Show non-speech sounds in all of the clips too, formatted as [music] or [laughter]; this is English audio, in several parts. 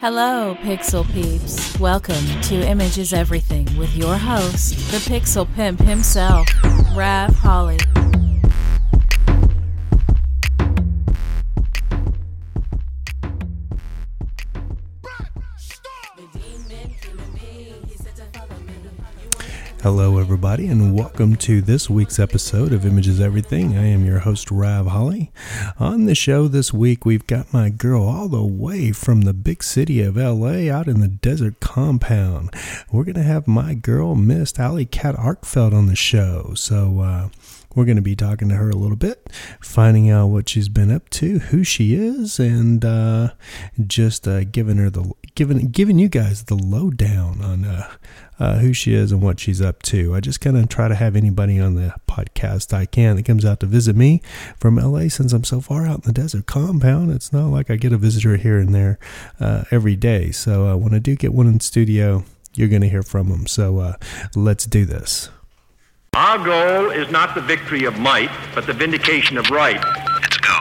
Hello, Pixel Peeps. Welcome to Image is Everything with your host, the Pixel Pimp himself, Rav Holly. Hello, everybody, and welcome to this week's episode of Images Everything. I am your host, Rav Holly. On the show this week, we've got my girl all the way from the big city of LA out in the desert compound. We're going to have my girl, Miss AlliCat Arkfeld, on the show. So, uh, we're going to be talking to her a little bit, finding out what she's been up to, who she is, and uh, just uh, giving her the giving giving you guys the lowdown on uh, uh, who she is and what she's up to. I just kind of try to have anybody on the podcast I can that comes out to visit me from LA since I'm so far out in the desert compound. It's not like I get a visitor here and there uh, every day. So uh, when I do get one in studio, you're going to hear from them. So let's do this. Our goal is not the victory of might, but the vindication of right. Let's go.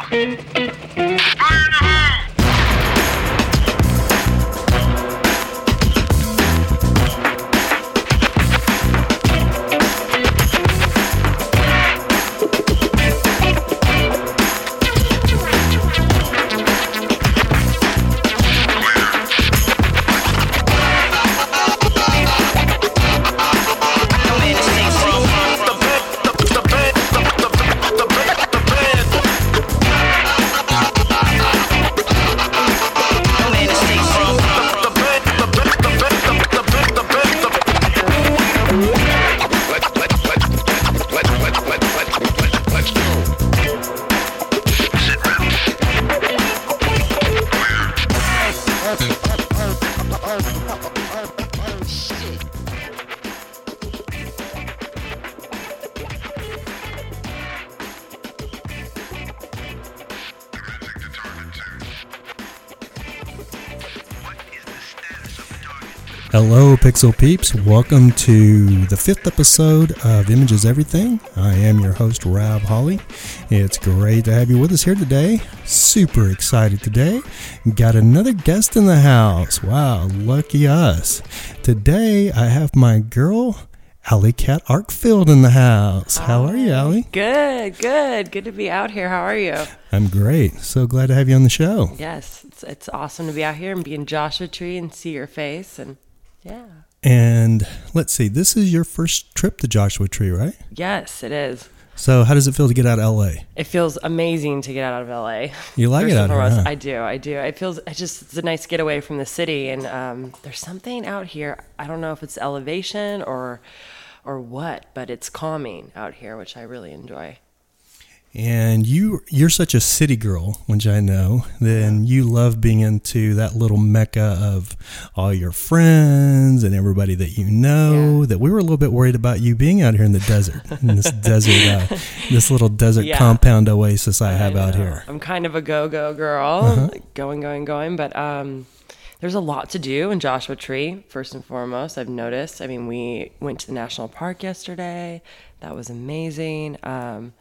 Hello, Pixel Peeps. Welcome to the fifth episode of Images Everything. I am your host, Rob Holly. It's great to have you with us here today. Super excited today. Got another guest in the house. Wow, lucky us. Today, I have my girl, AlliCat Arkfeld, in the house. How are you, Alley? Good, good. Good to be out here. How are you? I'm great. So glad to have you on the show. Yes, it's, it's awesome to be out here and be in Joshua Tree and see your face. And yeah. And let's see, this is your first trip to Joshua Tree, right? Yes, it is. So, how does it feel to get out of LA? It feels amazing to get out of LA. You like First it out here? huh? I do. I do. It feels it just it's a nice getaway from the city, and um, there's something out here. I don't know if it's elevation or or what, but it's calming out here, which I really enjoy. And you you're such a city girl, which I know. Then you love being into that little mecca of all your friends and everybody that you know. Yeah. That we were a little bit worried about you being out here in the desert, in this [laughs] desert, uh, this little desert Yeah. compound oasis I have I out here. I'm kind of a go-go girl, Uh-huh. like going, going, going. But um, there's a lot to do in Joshua Tree. First and foremost, I've noticed. I mean, we went to the national park yesterday. That was amazing. Um,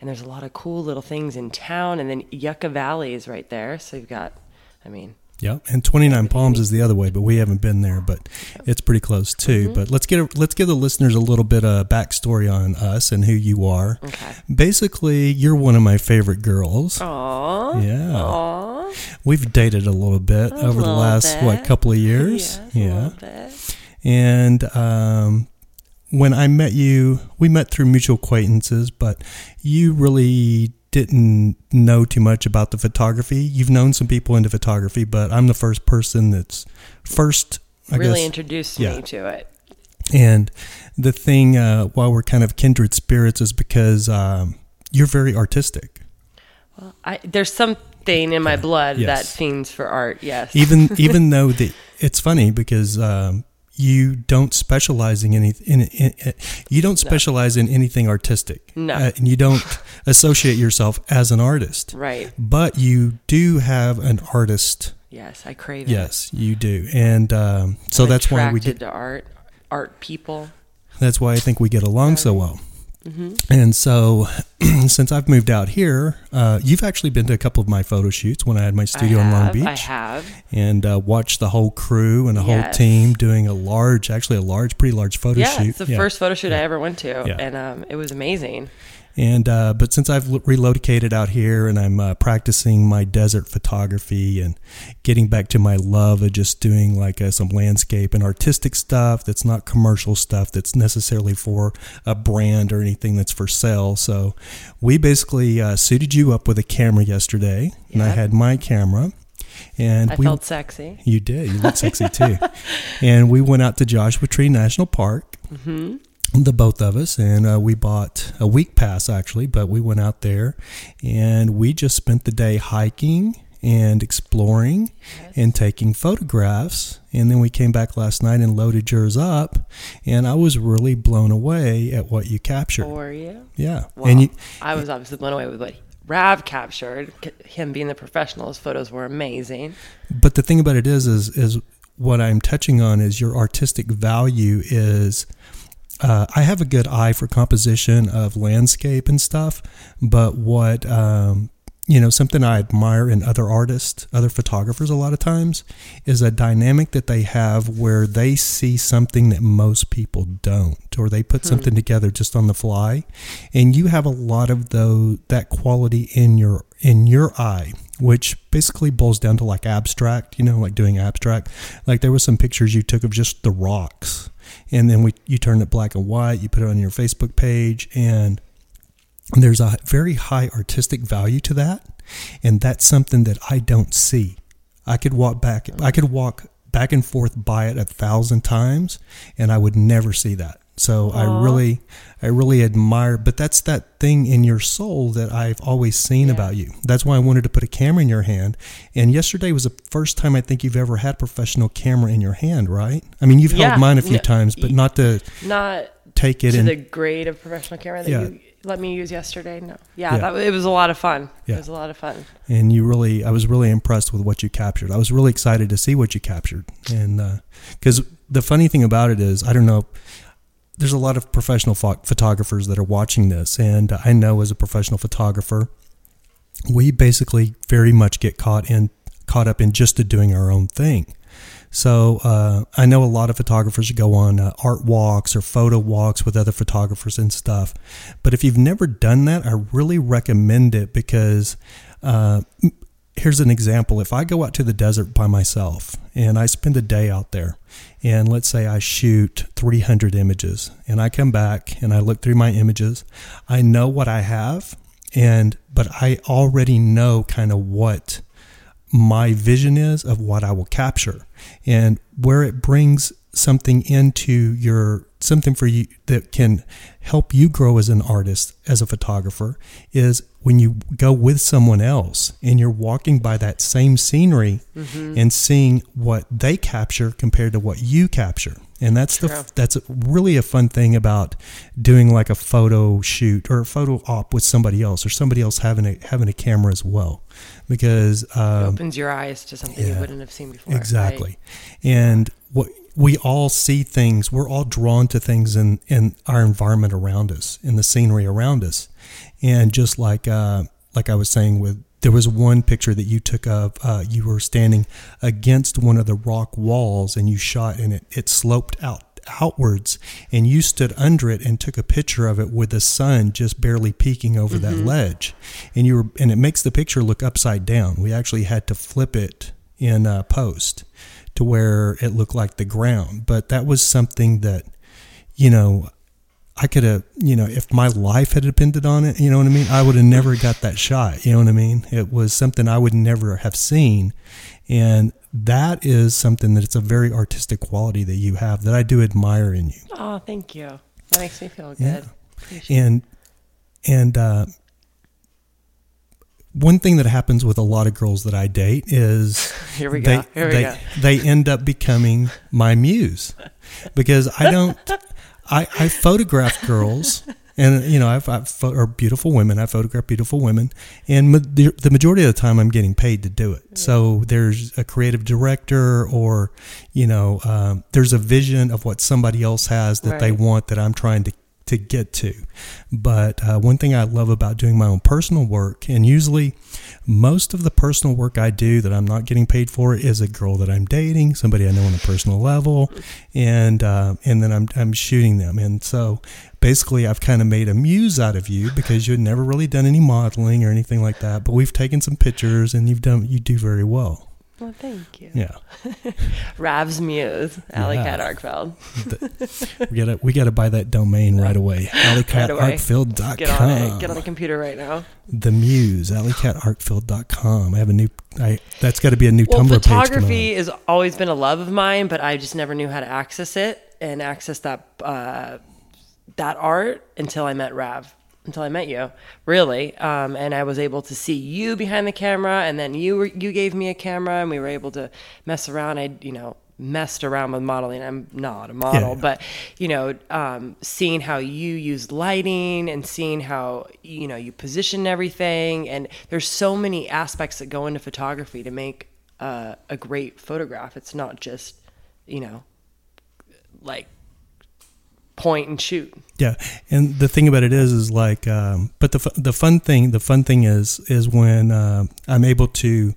and there's a lot of cool little things in town. And then Yucca Valley is right there. So you've got, I mean, Yeah, and Twenty Nine Palms is the other way, but we haven't been there, but it's pretty close too. Mm-hmm. But let's get let's give the listeners a little bit of backstory on us and who you are. Okay. Basically, you're one of my favorite girls. aw, Yeah. aw, We've dated a little bit over the little last what couple of years. yes, a little bit. And um, when I met you, we met through mutual acquaintances, but you really didn't know too much about the photography. You've known some people into photography, but I'm the first person that's first. I really guess, introduced yeah. me to it. and the thing, uh, why we're kind of kindred spirits, is because um, you're very artistic. I, there's something in my blood Yes. that fiends for art. Yes. even [laughs] even though the it's funny because um, you don't specialize in any in, in, in you don't specialize in anything artistic. No. Uh, and you don't [laughs] associate yourself as an artist. right. But you do have an artist. Yes, I crave it. Yes, you do, and um, so I'm that's why we attracted get. to art, art people. That's why I think we get along so well. And so, [clears throat] since I've moved out here, uh, you've actually been to a couple of my photo shoots when I had my studio I in Long Beach. I have. and uh, watched the whole crew and the whole team doing a large, actually a large, pretty large photo shoot. Yeah, shoot. it's the first photo shoot I ever went to, Yeah. and um, it was amazing. And uh, but since I've relocated out here and I'm uh, practicing my desert photography and getting back to my love of just doing like uh, some landscape and artistic stuff that's not commercial stuff that's necessarily for a brand or anything that's for sale. So we basically uh, suited you up with a camera yesterday, and I had my camera. And I we felt sexy. You did. You look sexy too. [laughs] and we went out to Joshua Tree National Park, Mm-hmm. The both of us, and uh, we bought a week pass actually, but we went out there and we just spent the day hiking and exploring and taking photographs. And then we came back last night and loaded yours up, and I was really blown away at what you captured. Or you? yeah. Well, And you, I was obviously blown away with what Rav captured. Him being the professional, his photos were amazing. But the thing about it is, is, is what I'm touching on is your artistic value is. Uh, I have a good eye for composition of landscape and stuff, but what um, you know, something I admire in other artists, other photographers, a lot of times, is a dynamic that they have where they see something that most people don't, or they put something together just on the fly, and you have a lot of those that quality in your in your eye which basically boils down to like abstract, you know, like doing abstract. Like there was some pictures you took of just the rocks, and then we you turn it black and white. You put it on your Facebook page, and there's a very high artistic value to that, and that's something that I don't see. I could walk back. I could walk back and forth by it a thousand times, and I would never see that. So I really, I really admire. But that's that thing in your soul that I've always seen Yeah. about you. That's why I wanted to put a camera in your hand. And yesterday was the first time I think you've ever had professional camera in your hand, right? I mean, you've Yeah. held mine a few times, but not to Not take it to in. the grade of professional camera that Yeah. you let me use yesterday. No, yeah, Yeah. That, it was a lot of fun. Yeah. It was a lot of fun. and you really i was really impressed with what you captured i was really excited to see what you captured and uh, because the funny thing about it is i don't know there's a lot of professional pho- photographers that are watching this and i know as a professional photographer we basically very much get caught in caught up in just doing our own thing so uh, I know a lot of photographers go on uh, art walks or photo walks with other photographers and stuff. But if you've never done that, I really recommend it because uh, here's an example. If I go out to the desert by myself and I spend a day out there, and let's say I shoot 300 images, and I come back and I look through my images, I know what I have, and but I already know kind of what my vision is of what I will capture and where it brings something into your something for you that can help you grow as an artist as a photographer is when you go with someone else and you're walking by that same scenery and seeing what they capture compared to what you capture and that's True. the that's really a fun thing about doing like a photo shoot or a photo op with somebody else or somebody else having a having a camera as well because It um, opens your eyes to something you wouldn't have seen before. right? Exactly. And what we all see things, we're all drawn to things in, in our environment around us, in the scenery around us. And just like uh, like I was saying with there was one picture that you took of uh, you were standing against one of the rock walls and you shot and it, it sloped out outwards and you stood under it and took a picture of it with the sun just barely peeking over that ledge. And you were and it makes the picture look upside down. We actually had to flip it in uh, post to where it looked like the ground but that was something that you know I could have, you know, if my life had depended on it, you know what I mean? I would have never got that shot. You know what I mean? It was something I would never have seen. And that is something that it's a very artistic quality that you have that I do admire in you. Oh, thank you. That makes me feel good. Yeah. And, and, uh, one thing that happens with a lot of girls that I date is [laughs] Here we they. Here we they, go. they end up becoming my muse because I don't, [laughs] I, I photograph girls and, you know, I've, I've, or beautiful women. I photograph beautiful women and ma- the the majority of the time I'm getting paid to do it. So there's a creative director or, you know, um, there's a vision of what somebody else has that they want that I'm trying to, to get to. But uh, one thing I love about doing my own personal work, and usually most of the personal work I do that I'm not getting paid for is a girl that I'm dating, somebody I know on a personal level, and uh, and then I'm I'm shooting them. And so basically, I've kind of made a muse out of you because you had never really done any modeling or anything like that. But we've taken some pictures, and you've done you do very well. Well, thank you. Yeah. [laughs] Rav's Muse, Alley Yeah. Cat Arkfeld. [laughs] we gotta we gotta buy that domain right away. AlleyCatArtfield.com. Get on it. Get on the computer right now. The Muse, AlleyCatArtfield.com. I have a new. I that's got to be a new Well, Tumblr photography has always been a love of mine, but I just never knew how to access it and access that uh, that art until I met Rav, until I met you, really. Um, and I was able to see you behind the camera, and then you were, you gave me a camera, and we were able to mess around. I you know messed around with modeling. I'm not a model, Yeah. but you know, um, seeing how you use lighting and seeing how you know you position everything, and there's so many aspects that go into photography to make uh, a great photograph. It's not just you know like point and shoot. Yeah, and the thing about it is, is like, um, but the the fun thing, the fun thing is, is when uh, I'm able to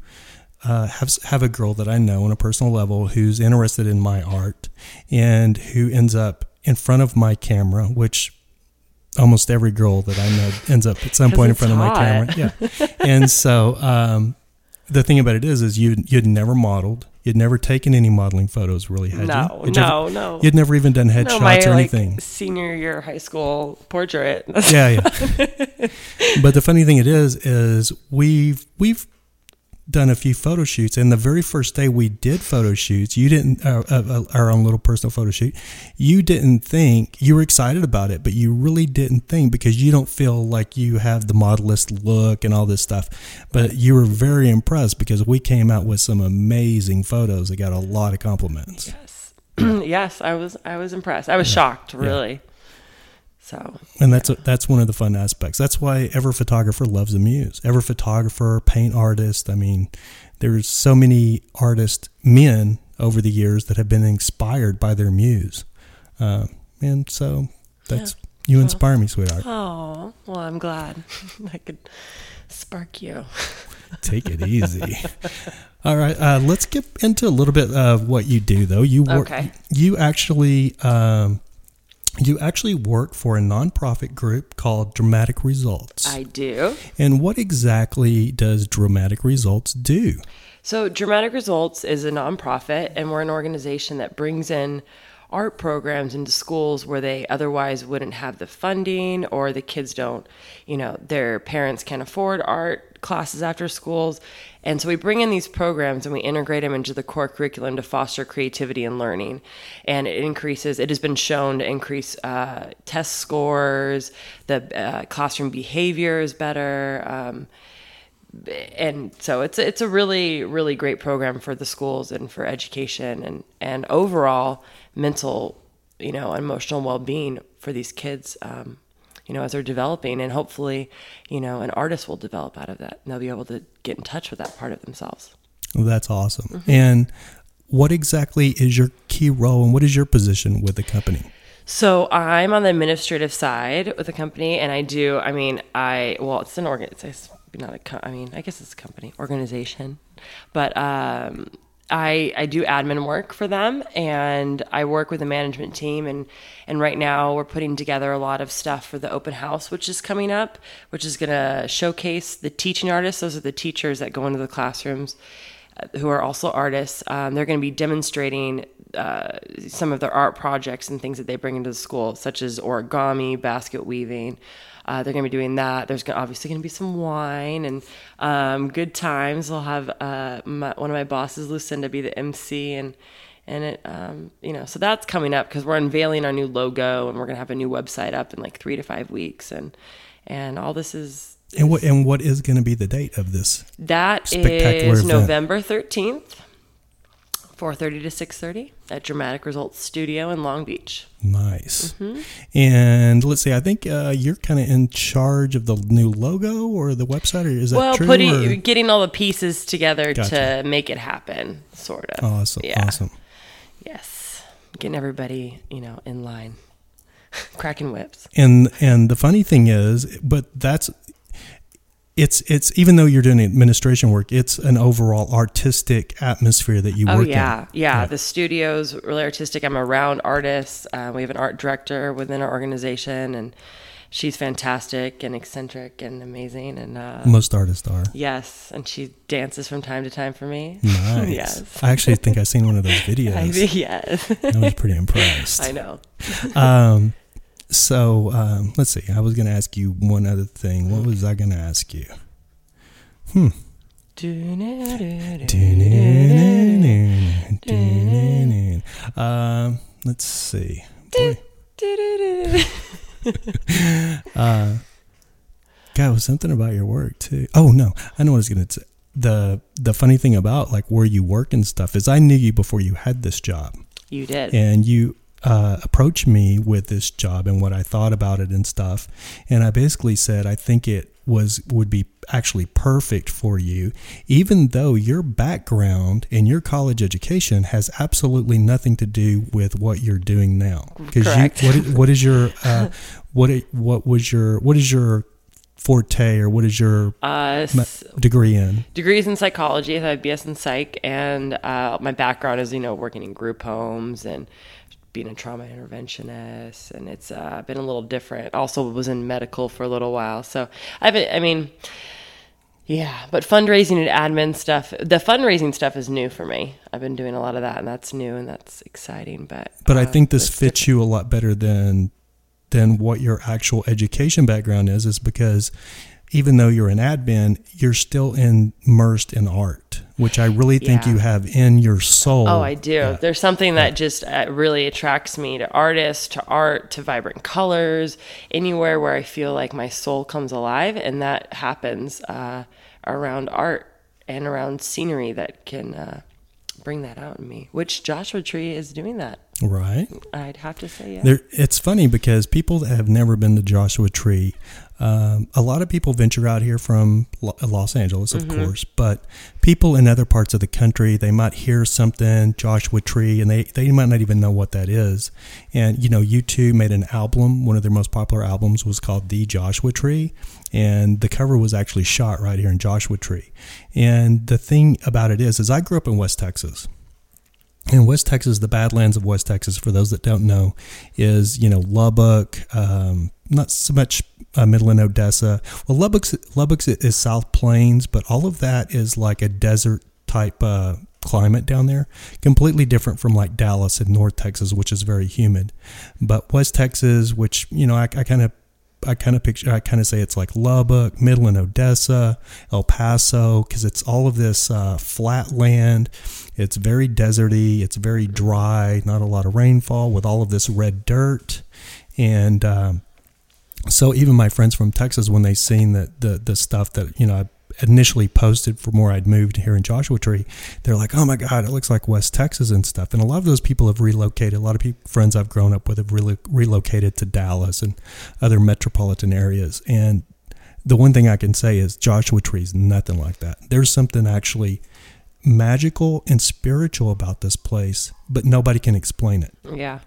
uh, have have a girl that I know on a personal level who's interested in my art, and who ends up in front of my camera, which almost every girl that I know ends up at some [laughs] point in front of my camera. Yeah, and so um, the thing about it is, is you you'd never modeled. You'd never taken any modeling photos, really, had No, you? You'd no, never- no. You'd never even done headshots No, my or like anything. senior year high school portrait. yeah, yeah. [laughs] but the funny thing it is, is we've we've done a few photo shoots, and the very first day we did photo shoots, you didn't uh, uh, uh, our own little personal photo shoot. You didn't think you were excited about it, but you really didn't think because you don't feel like you have the modelist look and all this stuff. But you were very impressed because we came out with some amazing photos that got a lot of compliments. yes, [clears throat] yes, I was I was impressed. I was shocked, really. So And that's that's one of the fun aspects. That's why every photographer loves a muse. Every photographer, paint artist. I mean, there's so many artists, men over the years that have been inspired by their muse, uh, and so that's you inspire me, sweetheart. Oh, well, I'm glad [laughs] I could spark you. [laughs] Take it easy. All right, uh, let's get into a little bit of what you do, though. You work. Okay. You actually. Um, you actually work for a nonprofit group called Dramatic Results. I do. And what exactly does Dramatic Results do? So, Dramatic Results is a nonprofit, and we're an organization that brings in art programs into schools where they otherwise wouldn't have the funding or the kids don't, you know, their parents can't afford art classes after schools. And so we bring in these programs and we integrate them into the core curriculum to foster creativity and learning. And it increases, it has been shown to increase uh, test scores, the uh, classroom behavior is better. Um, and so it's it's a really really great program for the schools and for education and and overall mental you know emotional well-being for these kids um, you know as they're developing and hopefully you know an artist will develop out of that and they'll be able to get in touch with that part of themselves That's awesome. And what exactly is your key role and what is your position with the company? So I'm on the administrative side with the company, and I do. I mean, I well, it's an organ. It's not a. I mean, I guess it's a company organization, but um, I I do admin work for them, and I work with the management team, and and right now we're putting together a lot of stuff for the open house, which is coming up, which is going to showcase the teaching artists. Those are the teachers that go into the classrooms uh, who are also artists. Um, they're going to be demonstrating uh, some of their art projects and things that they bring into the school, such as origami, basket weaving. Uh, they're going to be doing that. There's gonna, obviously going to be some wine and um, good times. I'll have uh, my, one of my bosses, Lucinda, be the MC and and it um, you know so that's coming up because we're unveiling our new logo and we're going to have a new website up in like three to five weeks and and all this is And what and what is going to be the date of this? that is event. November 13th, 4.30 to 6.30 at Dramatic Results Studio in Long Beach. Nice. Mm-hmm. And let's see. I think uh, you're kind of in charge of the new logo or the website, or is that well, true? putting, or- getting all the pieces together Gotcha. to make it happen, sort of. Awesome. Yeah. Awesome. Yes. Getting everybody, you know, in line. [laughs] cracking whips. And and the funny thing is, but that's it's it's even though you're doing administration work, it's an overall artistic atmosphere that you Oh work yeah, in. yeah. Yeah. The studio's really artistic. I'm around artists. Uh, we have an art director within our organization, and she's fantastic and eccentric and amazing. And uh, Most artists are. yes, and she dances from time to time for me. Nice. [laughs] yes. I actually think I've seen one of those [laughs] I, videos. yes, I was pretty [laughs] impressed. I know. Um, so um, let's see. I was going to ask you one other thing. What was I going to ask you? Hmm. Um, let's see. [laughs] Uh, God, was something about your work too. Oh no, I know what I was to say. The the funny thing about like where you work and stuff is I knew you before you had this job You did. and you uh, approached me with this job and what I thought about it and stuff. And I basically said I think it was would be actually perfect for you, even though your background and your college education has absolutely nothing to do with what you're doing now. Because what is, what is your uh, [laughs] what i- what was your what is your forte or what is your Uh, degree in? degrees in psychology. I have BS in psych, and uh, my background is you know working in group homes and being a trauma interventionist, and it's uh, been a little different. Also, was in medical for a little while, so I've I mean. Yeah, but fundraising and admin stuff, the fundraising stuff is new for me. I've been doing a lot of that and that's new and that's exciting, but But I uh, think this it's fits you a lot better than than what your actual education background is, is because even though you're an admin, you're still immersed in art, which I really think Yeah. you have in your soul. Oh, I do. Yeah. There's something that just uh, really attracts me to artists, to art, to vibrant colors, anywhere where I feel like my soul comes alive. And that happens uh, around art and around scenery that can uh, bring that out in me, which Joshua Tree is doing that. Right. I'd have to say, yeah. There, it's funny because people that have never been to Joshua Tree, um, a lot of people venture out here from Los Angeles, of course, but people in other parts of the country, they might hear something, Joshua Tree, and they, they might not even know what that is. And, you know, U2 made an album. One of their most popular albums was called The Joshua Tree. And the cover was actually shot right here in Joshua Tree. And the thing about it is, is I grew up in West Texas in West Texas, the Badlands of West Texas, for those that don't know, is you know Lubbock, um, not so much uh, Midland, Odessa. Well, Lubbock's Lubbock's is South Plains, but all of that is like a desert type uh, climate down there, completely different from like Dallas and North Texas, which is very humid. But West Texas, which you know, I, I kind of I kind of picture, I kind of say it's like Lubbock, Midland, Odessa, El Paso, because it's all of this uh, flat land. It's very deserty. It's very dry. Not a lot of rainfall with all of this red dirt, and um, so even my friends from Texas, when they seen that the the stuff that you know I initially posted from where I'd moved here in Joshua Tree, they're like, "Oh my God, it looks like West Texas and stuff." And a lot of those people have relocated. A lot of people, friends I've grown up with have really relocated to Dallas and other metropolitan areas. And the one thing I can say is Joshua Tree is nothing like that. There's something actually magical and spiritual about this place, but nobody can explain it. yeah.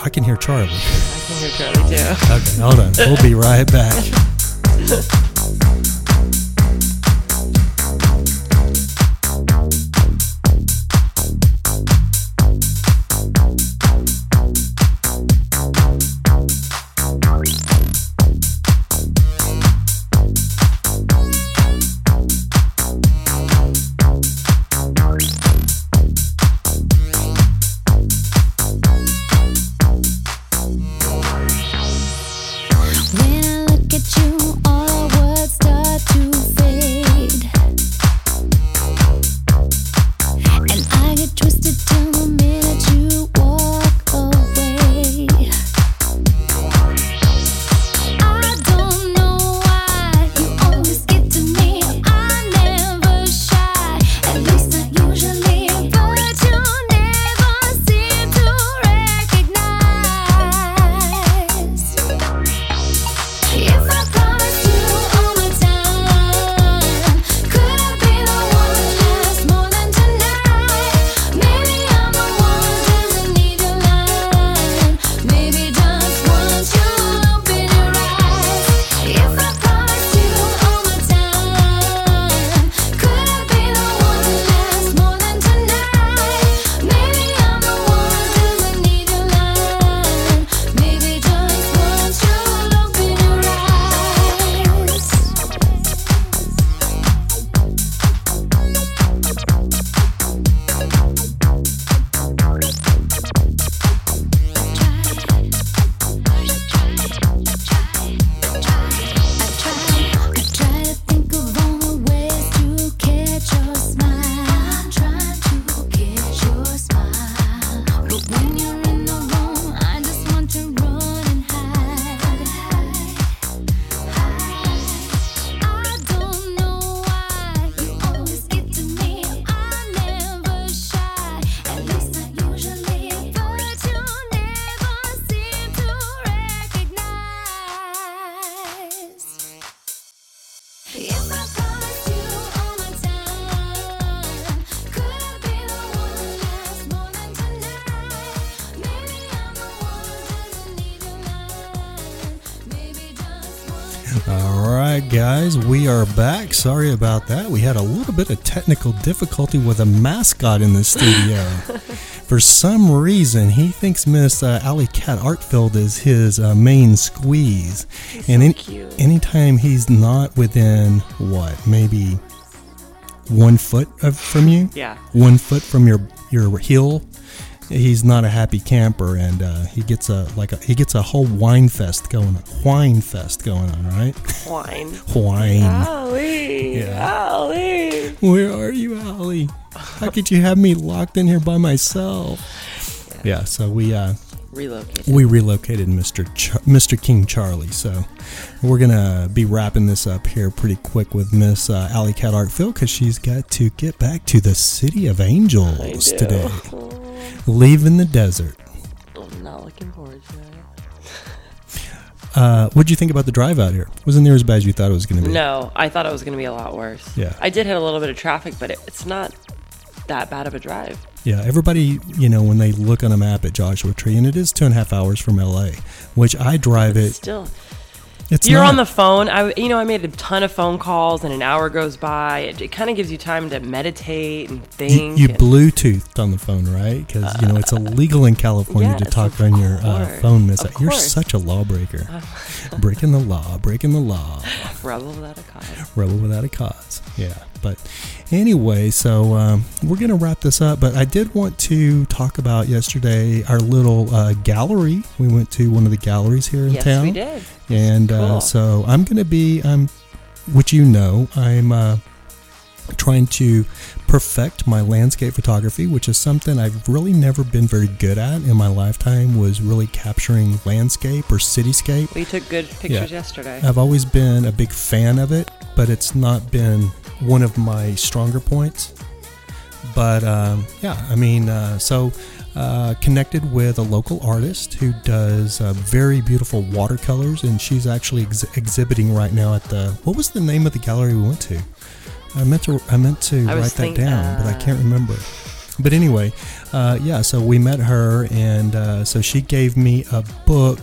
I can hear Charlie. I can hear Charlie too. Okay, hold on. We'll be right back. [laughs] guys, we are back. Sorry about that. We had a little bit of technical difficulty with a mascot in the studio. [laughs] For some reason, he thinks Miss uh, AlliCat Arkfeld is his uh, main squeeze. He's and so any- cute. anytime he's not within, what, maybe one foot of, from you? Yeah. One foot from your, your heel? He's not a happy camper, and uh, he gets a like a, he gets a whole wine fest going, wine fest going on, right? Wine. [laughs] Wine. Allie. Yeah. Allie. Where are you, Allie? How could you have me locked in here by myself? Yeah, so we uh, Relocated. we relocated Mr. Char- Mr. King Charlie. So we're gonna be wrapping this up here pretty quick with Miss uh, AlliCat Arkfeld because she's got to get back to the City of Angels today, [laughs] leaving the desert. I'm not looking forward to it. Uh, what'd you think about the drive out here? Wasn't near as bad as you thought it was gonna be. No, I thought it was going to be a lot worse. Yeah. I did hit a little bit of traffic, but it, it's not that bad of a drive. Yeah, everybody, you know, when they look on a map at Joshua Tree, and it is two and a half hours from LA, which I drive it. Still, It's you're not, on the phone. I, you know, I made a ton of phone calls, and an hour goes by. It, it kind of gives you time to meditate and think. you and- Bluetoothed on the phone, right? Because you know it's illegal in California to talk on your uh, phone. Miss, you're such a lawbreaker, [laughs] breaking the law, breaking the law, rebel without a cause. rebel without a cause. Yeah, but anyway, so um, we're gonna wrap this up. But I did want to talk about yesterday our little uh, gallery. We went to one of the galleries here in Yes, town. we did. and uh, so I'm going to be, I'm, which you know, I'm uh, trying to perfect my landscape photography, which is something I've really never been very good at in my lifetime. Was really capturing landscape or cityscape. We took good pictures yesterday. I've always been a big fan of it, but it's not been one of my stronger points. But um, yeah, I mean, uh, so uh, connected with a local artist who does uh, very beautiful watercolors, and she's actually ex- exhibiting right now at the. What was the name of the gallery we went to? I meant to. I meant to I write that think- down, but I uh, can't remember. But anyway, uh, yeah. So we met her, and uh, so she gave me a book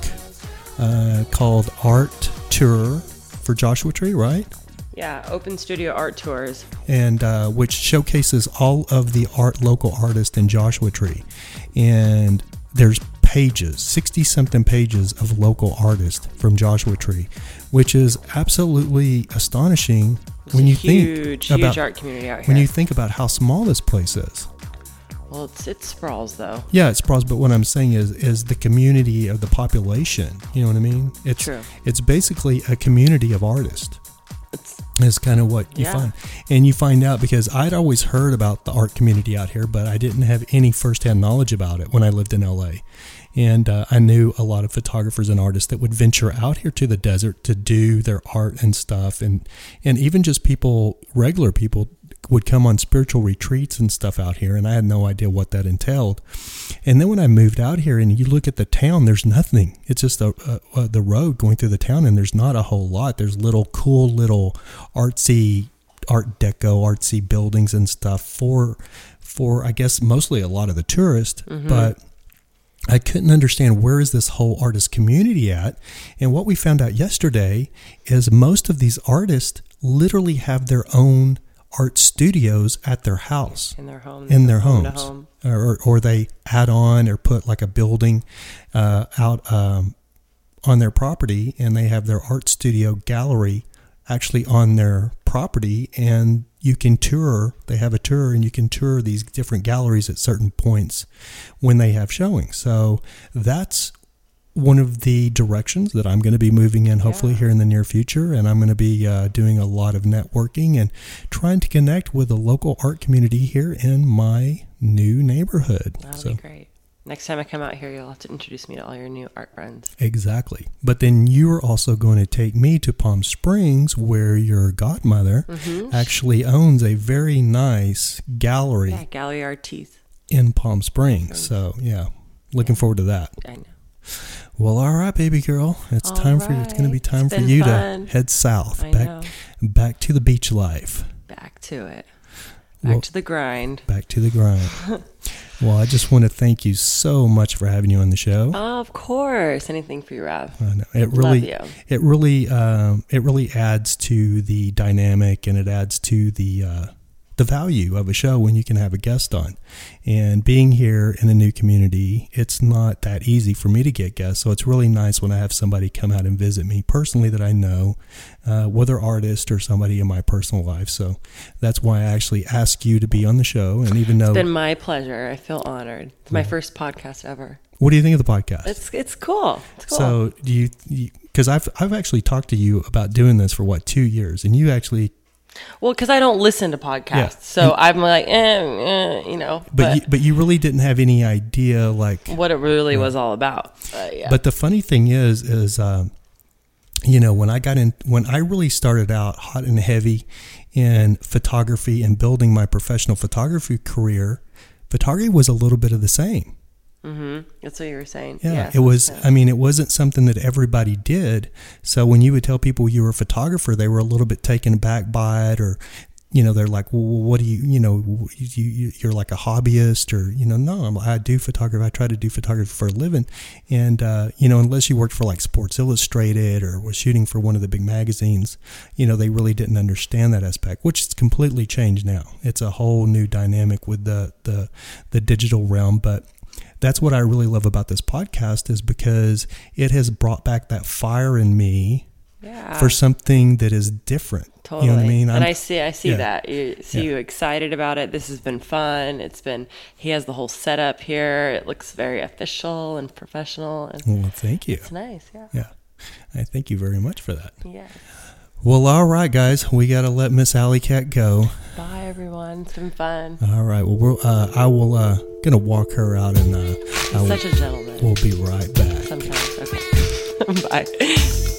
uh, called Art Tour for Joshua Tree, right? yeah, open studio art tours. and uh, which showcases all of the art local artists in Joshua Tree, and there's pages, sixty something pages of local artists from Joshua Tree, which is absolutely astonishing There's when you huge, think huge about art community out here. when you think about how small this place is. well, it's it sprawls though. Yeah, it's sprawls, but what I'm saying is is the community of the population. You know what I mean? It's True. it's basically a community of artists. It's is kind of what you Yeah. find. And you find out because I'd always heard about the art community out here, but I didn't have any firsthand knowledge about it when I lived in LA. And uh, I knew a lot of photographers and artists that would venture out here to the desert to do their art and stuff. And, and even just people, regular people, would come on spiritual retreats and stuff out here. And I had no idea what that entailed. And then when I moved out here and you look at the town, there's nothing. It's just a, a, the road going through the town, and there's not a whole lot. There's little cool little artsy art deco artsy buildings and stuff for for I guess mostly a lot of the tourists, but I couldn't understand where is this whole artist community at. And what we found out yesterday is most of these artists literally have their own art studios at their house in their home. in their home homes, home. or or they add on or put like a building uh, out um, on their property, and they have their art studio gallery actually on their property, and you can tour. They have a tour, and you can tour these different galleries at certain points when they have showings. So that's one of the directions that I'm going to be moving in hopefully Yeah. here in the near future. And I'm going to be uh, doing a lot of networking and trying to connect with the local art community here in my new neighborhood. That'll so be great. Next time I come out here, you'll have to introduce me to all your new art friends. exactly. But then you're also going to take me to Palm Springs where your godmother mm-hmm. actually owns a very nice gallery Yeah, Gallery Artiste. in Palm Springs. Mm. So yeah, looking forward to that. I know. Well, all right, baby girl. It's All time for you. It's going to be time for you fun. to head south, I back know. back to the beach life, Back to it. Back Well- to the grind. back to the grind. [laughs] Well, I just want to thank you so much for having you on the show. of course. Anything for you, Rob. I know. It really, you. it really, um, it really adds to the dynamic, and it adds to the uh, the value of a show when you can have a guest on. And being here in a new community, it's not that easy for me to get guests. So it's really nice when I have somebody come out and visit me personally that I know, uh, whether artist or somebody in my personal life. So that's why I actually ask you to be on the show. And even though It's been my pleasure. I feel honored. It's my first podcast ever. what do you think of the podcast? It's it's cool. It's cool. So do you? Because I've I've actually talked to you about doing this for what two years, and you actually, well, because I don't listen to podcasts, Yeah. so I'm like, eh, eh, you know. but But, you, but you really didn't have any idea like. what it really was all about. But yeah. But the funny thing is, is um, you know when I got in when I really started out hot and heavy in photography and building my professional photography career, photography was a little bit of the same. That's what you were saying. Yeah, it was. yeah. I mean, it wasn't something that everybody did. So when you would tell people you were a photographer, they were a little bit taken aback by it, or you know, they're like, "Well, what do you, you know, you, you you're like a hobbyist, or you know, no, I'm, I do photography. I try to do photography for a living, and uh, you know, unless you worked for like Sports Illustrated or was shooting for one of the big magazines, you know, they really didn't understand that aspect, which has completely changed now. It's a whole new dynamic with the the the digital realm, but that's what I really love about this podcast is because it has brought back that fire in me yeah. for something that is different. Totally. You know what I mean? and I'm- I see, I see yeah. that. You see Yeah. you excited about it. This has been fun. It's been. He has the whole setup here. It looks very official and professional, and well, thank you. it's nice. Yeah. Yeah. I thank you very much for that. Yes. Well, all right, guys, we got to let Miss AlliCat go. Bye, everyone. It's been fun. All right. Well, uh, I will uh, gonna walk her out, and uh, will, Such a gentleman. we'll be right back. Sometimes. Okay. [laughs] Bye.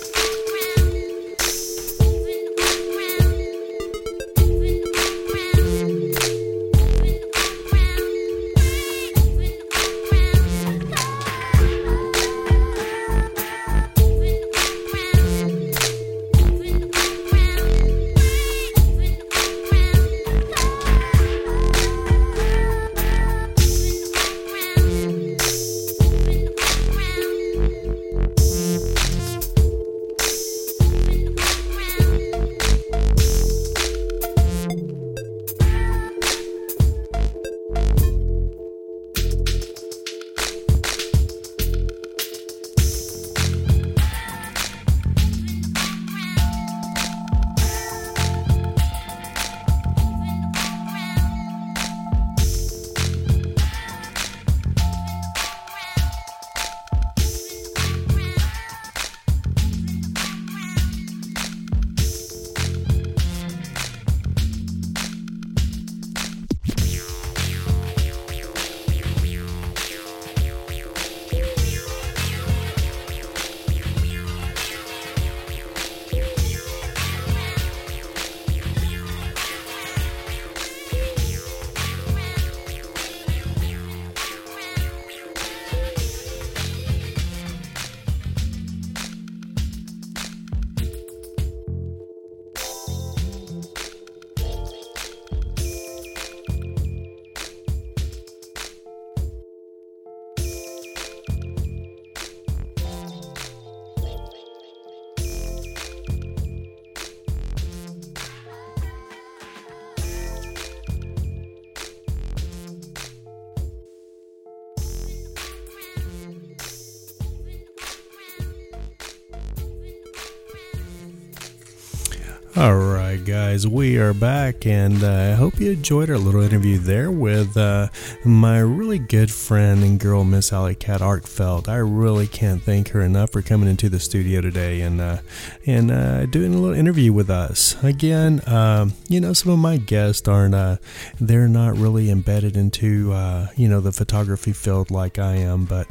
Guys, we are back, and uh, I hope you enjoyed our little interview there with uh, my really good friend and girl, Miss AlliCat Arkfeld. I really can't thank her enough for coming into the studio today and uh, and uh, doing a little interview with us. Again, um, you know, some of my guests aren't uh, they're not really embedded into uh, you know the photography field like I am, but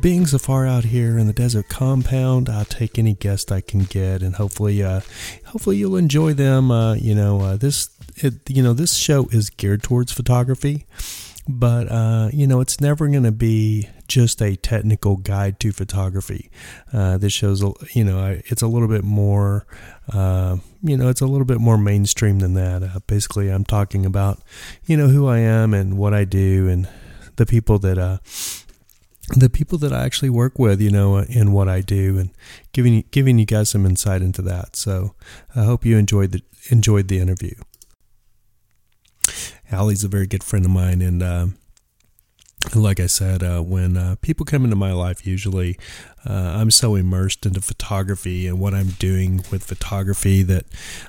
being so far out here in the desert compound, I'll take any guest I can get, and hopefully, uh, hopefully you'll enjoy them. Uh, you know, uh, this it, you know this show is geared towards photography, but uh, you know it's never going to be just a technical guide to photography. Uh, this show's you know it's a little bit more. Uh, you know, it's a little bit more mainstream than that. Uh, basically, I'm talking about, you know, who I am and what I do and the people that uh, the people that I actually work with, you know, in what I do, and giving you, giving you guys some insight into that. So I hope you enjoyed the enjoyed the interview. Allie's a very good friend of mine, and uh, like I said, uh, when uh, people come into my life, usually uh, I'm so immersed into photography and what I'm doing with photography that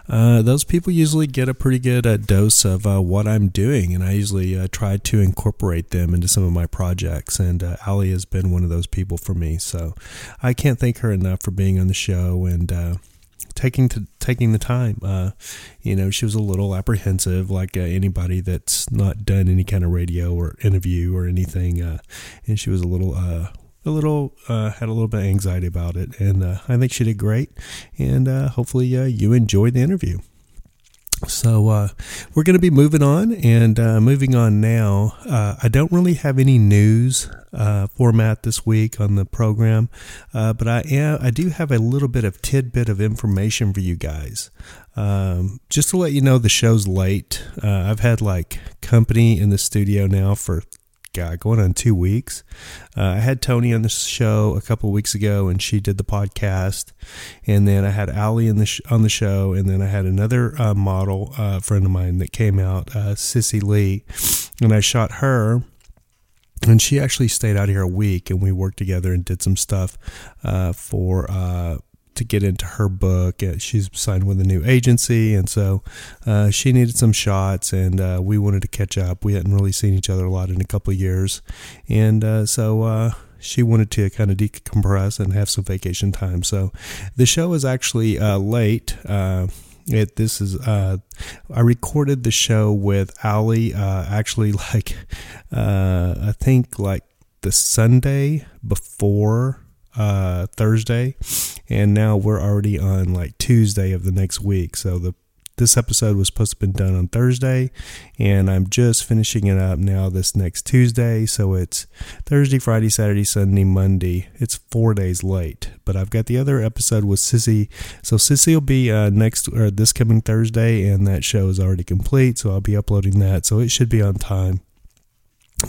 uh, those people usually get a pretty good uh, dose of uh, what I'm doing, and I usually try to incorporate them into some of my projects. And Allie has been one of those people for me, so I can't thank her enough for being on the show. And taking to taking the time. Uh, you know, she was a little apprehensive, like uh, anybody that's not done any kind of radio or interview or anything, uh, and she was a little. Uh, a little uh, had a little bit of anxiety about it, and uh, I think she did great. And hopefully, you enjoyed the interview. So uh, we're going to be moving on, and uh, moving on now. Uh, I don't really have any news uh, format this week on the program, uh, but I am. I do have a little bit of tidbit of information for you guys. Um, just to let you know, the show's late. Uh, I've had like company in the studio now for God, going on two weeks. Uh, I had Tony on the show a couple weeks ago, and she did the podcast. And then I had Allie in the sh- on the show, and then I had another uh, model uh, friend of mine that came out, uh, Sissy Lee, and I shot her. And she actually stayed out here a week, and we worked together and did some stuff uh, for uh, to get into her book. Uh, she's signed with a new agency, and so uh, she needed some shots, and uh, we wanted to catch up. We hadn't really seen each other a lot in a couple of years, and uh, so uh, she wanted to kind of decompress and have some vacation time. So the show is actually uh, late. It, this is uh, I recorded the show with Ali uh, actually [laughs] like uh, I think like the Sunday before uh, Thursday, and now we're already on like Tuesday of the next week. So the this episode was supposed to have been done on Thursday, and I'm just finishing it up now this next Tuesday. So it's Thursday, Friday, Saturday, Sunday, Monday. It's four days late, but I've got the other episode with Sissy. So Sissy will be uh, next or this coming Thursday, and that show is already complete. So I'll be uploading that. So it should be on time.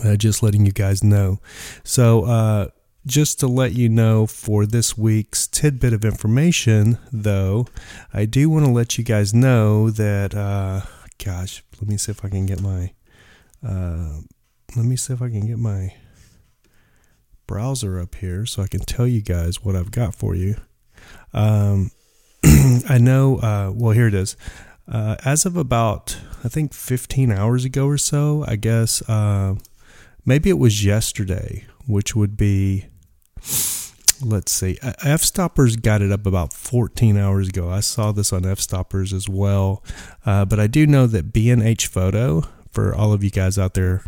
Uh, just letting you guys know. So uh, just to let you know for this week's tidbit of information, though, I do want to let you guys know that, uh, gosh, let me see if I can get my, uh, let me see if I can get my browser up here so I can tell you guys what I've got for you. Um, [clears throat] I know, uh, well, here it is. Uh, as of about, I think 15 hours ago or so, I guess, uh, maybe it was yesterday, which would be let's see. Fstoppers got it up about 14 hours ago. I saw this on Fstoppers as well. Uh, but i do know that b&h photo for all of you guys out there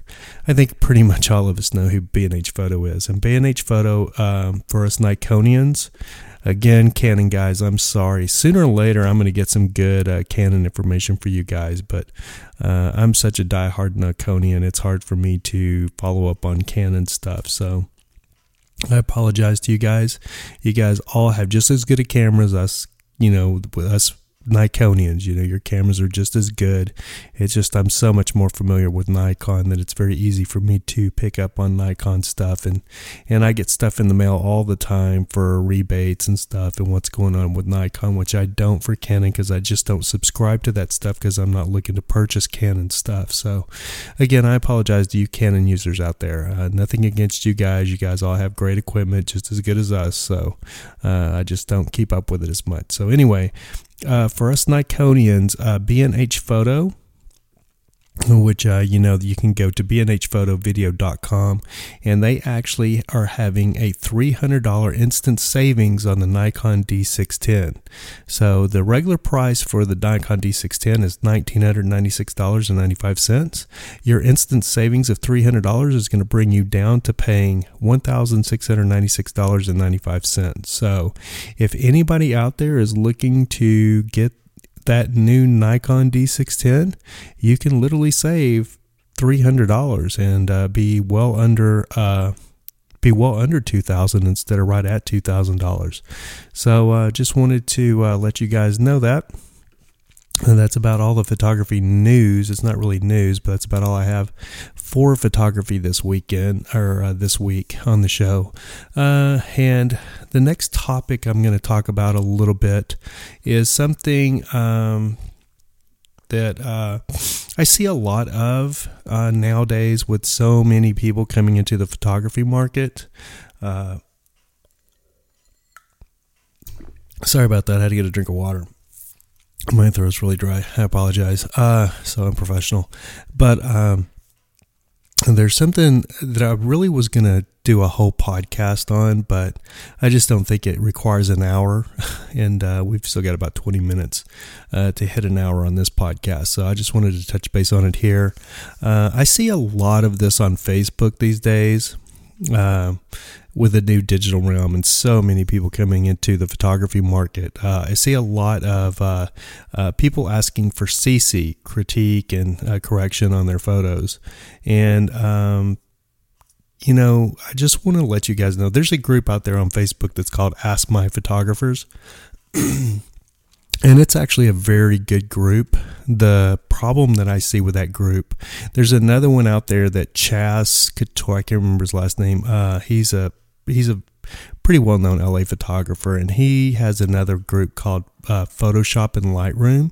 i think pretty much all of us know who b&h photo is. And b&h photo um, for us nikonians again canon guys i'm sorry. Sooner or later i'm going to get some good uh, canon information for you guys but uh, i'm such a diehard nikonian it's hard for me to follow up on canon stuff so I apologize to you guys. You guys all have just as good a camera as us, you know, with us Nikonians. You know, your cameras are just as good. It's just I'm so much more familiar with Nikon that it's very easy for me to pick up on Nikon stuff and and I get stuff in the mail all the time for rebates and stuff and what's going on with Nikon, which I don't for Canon because I just don't subscribe to that stuff because I'm not looking to purchase Canon stuff. So again, I apologize to you Canon users out there. Uh, nothing against you guys. You guys all have great equipment, just as good as us. So uh, I just don't keep up with it as much. So anyway, uh, for us Nikonians, uh, B&H Photo which uh, you know you can go to bnhphotovideo.com and they actually are having a $300 instant savings on the Nikon D610. So the regular price for the Nikon D610 is $1996.95. Your instant savings of $300 is going to bring you down to paying $1,696.95. So if anybody out there is looking to get that new Nikon D610, you can literally save $300 and uh, be well under uh, be well under 2000 instead of right at $2000 so uh, just wanted to uh, let you guys know that And that's about all the photography news. It's not really news, but that's about all I have for photography this weekend or uh, this week on the show. Uh, and the next topic I'm going to talk about a little bit is something um, that uh, I see a lot of uh, nowadays with so many people coming into the photography market. Uh, sorry about that. I had to get a drink of water. My throat's really dry. I apologize. Uh, so unprofessional. But um, there's something that I really was going to do a whole podcast on, but I just don't think it requires an hour. [laughs] And uh, we've still got about 20 minutes uh, to hit an hour on this podcast. So I just wanted to touch base on it here. Uh, I see a lot of this on Facebook these days. Uh, with the new digital realm and so many people coming into the photography market. Uh, I see a lot of uh, uh, people asking for CC critique and uh, correction on their photos, and um, you know, I just want to let you guys know there's a group out there on Facebook that's called Ask My Photographers. [clears throat] and it's actually a very good group. The problem that I see with that group, there's another one out there that Chas Couture, I can't remember his last name. Uh, he's a he's a pretty well known LA photographer, and he has another group called uh, Photoshop and Lightroom,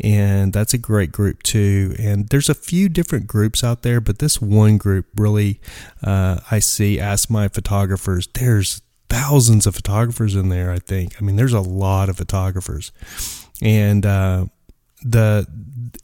and that's a great group too. And there's a few different groups out there, but this one group really uh, I see. Ask my photographers. There's thousands of photographers in there. I think. I mean, there's a lot of photographers, and uh, the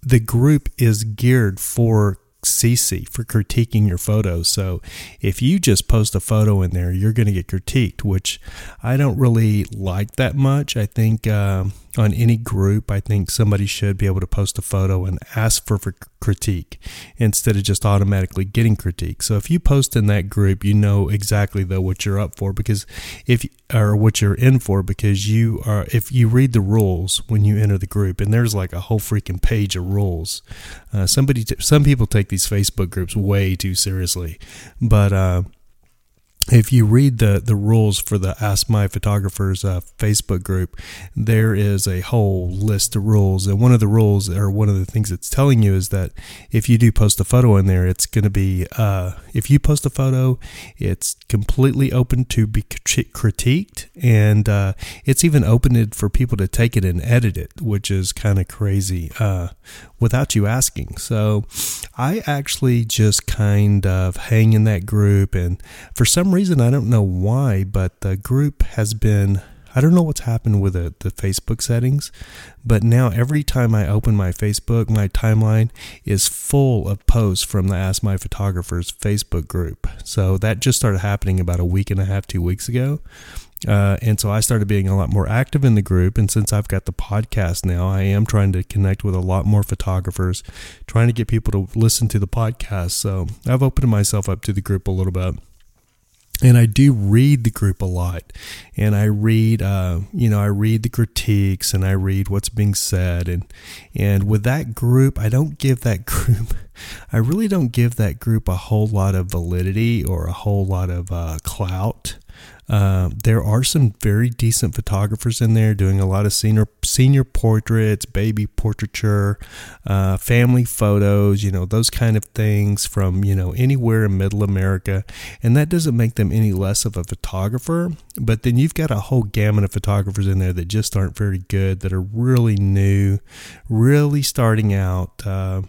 the group is geared for CC for critiquing your photos. So if you just post a photo in there, you're going to get critiqued, which I don't really like that much. I think uh, on any group, I think somebody should be able to post a photo and ask for, for critique instead of just automatically getting critique. So if you post in that group, you know exactly though what you're up for because if or what you're in for because you are if you read the rules when you enter the group and there's like a whole freaking page of rules. Uh, somebody some people take these Facebook groups way too seriously, but uh, if you read the, the rules for the Ask My Photographers uh, Facebook group, there is a whole list of rules. And one of the rules, or one of the things it's telling you, is that if you do post a photo in there, it's going to be, uh, if you post a photo, it's completely open to be critiqued. And uh, it's even opened for people to take it and edit it, which is kind of crazy uh, without you asking. So I actually just kind of hang in that group. And for some reason, I don't know why, but the group has been. I don't know what's happened with the, the Facebook settings, but now every time I open my Facebook, my timeline is full of posts from the Ask My Photographers Facebook group. So that just started happening about a week and a half, two weeks ago. Uh, and so I started being a lot more active in the group. And since I've got the podcast now, I am trying to connect with a lot more photographers, trying to get people to listen to the podcast. So I've opened myself up to the group a little bit. And I do read the group a lot, and I read, uh, you know, I read the critiques and I read what's being said, and and with that group, I don't give that [laughs] group, I really don't give that group a whole lot of validity or a whole lot of uh, clout. Uh, there are some very decent photographers in there doing a lot of senior senior portraits, baby portraiture, uh, family photos, you know those kind of things from you know anywhere in Middle America, and that doesn't make them any less of a photographer. But then you've got a whole gamut of photographers in there that just aren't very good, that are really new, really starting out. Uh,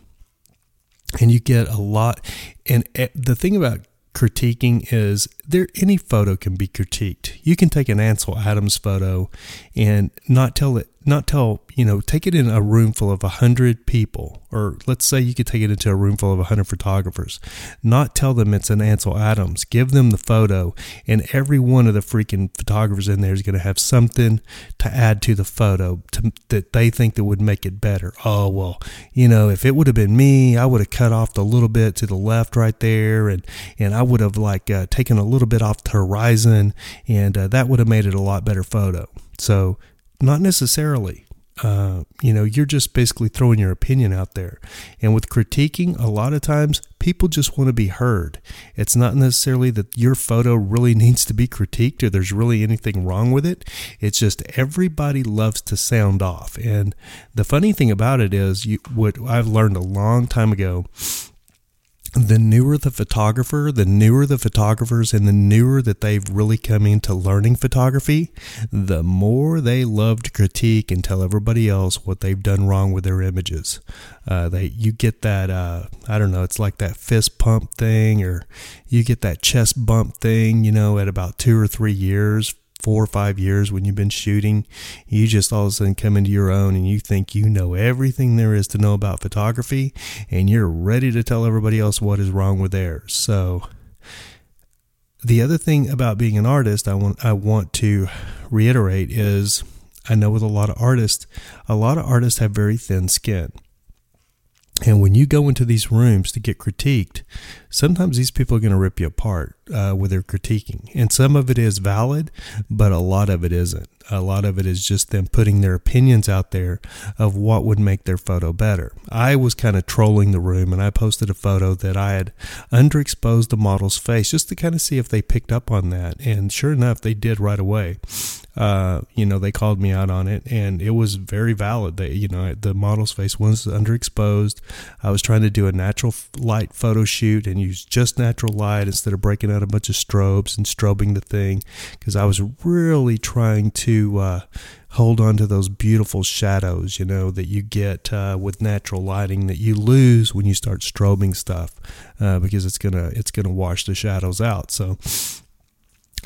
and you get a lot and eh, the thing about critiquing is there any photo can be critiqued. You can take an Ansel Adams photo and not tell it not tell, you know, take it in a room full of a hundred people, or let's say you could take it into a room full of a hundred photographers, not tell them it's an Ansel Adams, give them the photo, and every one of the freaking photographers in there is going to have something to add to the photo to, that they think that would make it better. Oh, well, you know, if it would have been me, I would have cut off the little bit to the left right there, and, and I would have like uh, taken a little bit off the horizon, and uh, that would have made it a lot better photo. So not necessarily. uh, you know, you're just basically throwing your opinion out there. And with critiquing, a lot of times people just want to be heard. It's not necessarily that your photo really [laughs] needs to be critiqued or there's really anything wrong with it. It's just everybody loves to sound off. And the funny thing about it is, you, what I've learned a long time ago the newer the photographer, the newer the photographers, and the newer that they've really come into learning photography, the more they love to critique and tell everybody else what they've done wrong with their images. Uh, they, you get that, uh, I don't know, it's like that fist pump thing, or you get that chest bump thing, you know, at about two or three years four or five years when you've been shooting, you just all of a sudden come into your own and you think you know everything there is to know about photography and you're ready to tell everybody else what is wrong with theirs. So, the other thing about being an artist I want I want to reiterate is I know with a lot of artists, a lot of artists have very thin skin. And when you go into these rooms to get critiqued, sometimes these people are going to rip you apart uh, with their critiquing. And some of it is valid, but a lot of it isn't. A lot of it is just them putting their opinions out there of what would make their photo better. I was kind of trolling the room and I posted a photo that I had underexposed the model's face just to kind of see if they picked up on that. And sure enough, they did right away uh, you know, they called me out on it, and it was very valid. That you know, the model's face was underexposed. I was trying to do a natural light photo shoot and use just natural light instead of breaking out a bunch of strobes and strobing the thing, because I was really trying to. Uh, hold on to those beautiful shadows, you know, that you get uh, with natural lighting that you lose when you start strobing stuff, uh, because it's gonna it's gonna wash the shadows out. So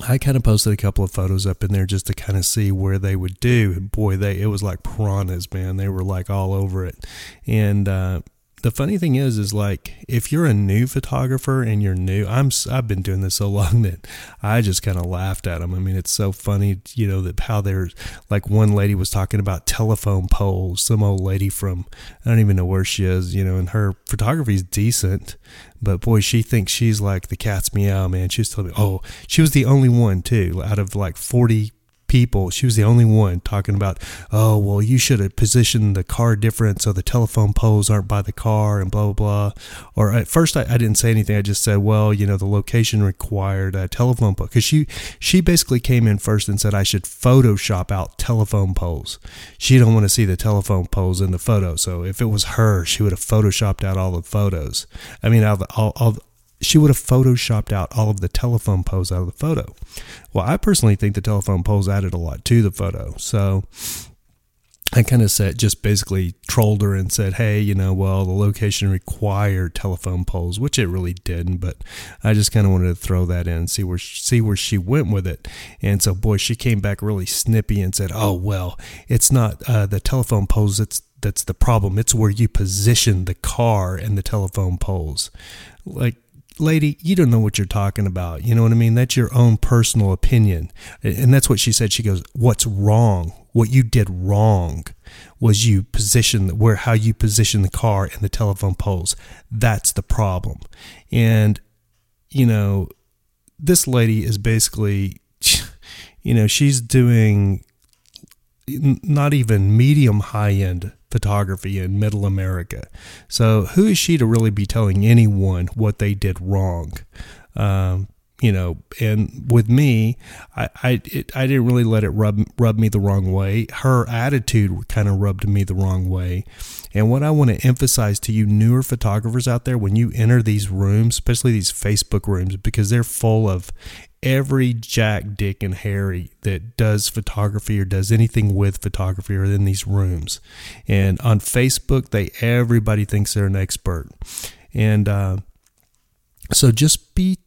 I kind of posted a couple of photos up in there just to kind of see where they would do. And boy, they it was like piranhas, man. They were like all over it. And uh, the funny thing is is like if you're a new photographer and you're new i'm i've been doing this so [laughs] long that i just kind of laughed at them i mean it's so funny you know that how they're like one lady was talking about telephone poles. Some old lady from i don't even know where she is you know and her photography is decent but boy she thinks she's like the cat's meow man. She was telling me oh she was the only one too out of like 40 people. She was the only one talking about, oh, well, you should have positioned the car different so the telephone poles aren't by the car and blah, blah, blah. Or at first, I, I didn't say anything. I just said, well, you know, the location required a telephone pole. Because she, she basically came in first and said I should Photoshop out telephone poles. She don't want to see the telephone poles in the photo. So if it was her, she would have Photoshopped out all the photos. I mean, all, all, all, she would have photoshopped out all of the telephone poles out of the photo. Well, I personally think the telephone poles added a lot to the photo. So I kind of said, just basically trolled her and said, hey, you know, well, the location required telephone poles, which it really didn't, but I just kind of wanted to throw that in see where, see where she went with it. And so, boy, she came back really snippy and said, oh, well, it's not uh, the telephone poles, it's that's the problem. It's where you position the car and the telephone poles. Like, lady, you don't know what you're talking about. You know what I mean? That's your own personal opinion. And that's what she said. She goes, What's wrong? What you did wrong was you position where how you position the car and the telephone poles. That's the problem. And, you know, this lady is basically, [laughs] you know, she's doing not even medium high end photography in middle America. So, who is she to really be telling anyone what they did wrong? Um, you know, and with me, I I, it, I didn't really let it rub rub me the wrong way. Her attitude kind of rubbed me the wrong way. And what I want to emphasize to you newer photographers out there when you enter these rooms, especially these Facebook rooms, because they're full of every Jack, Dick, and Harry that does photography or does anything with photography are in these rooms. And on Facebook, they everybody thinks they're an expert. And uh, so just be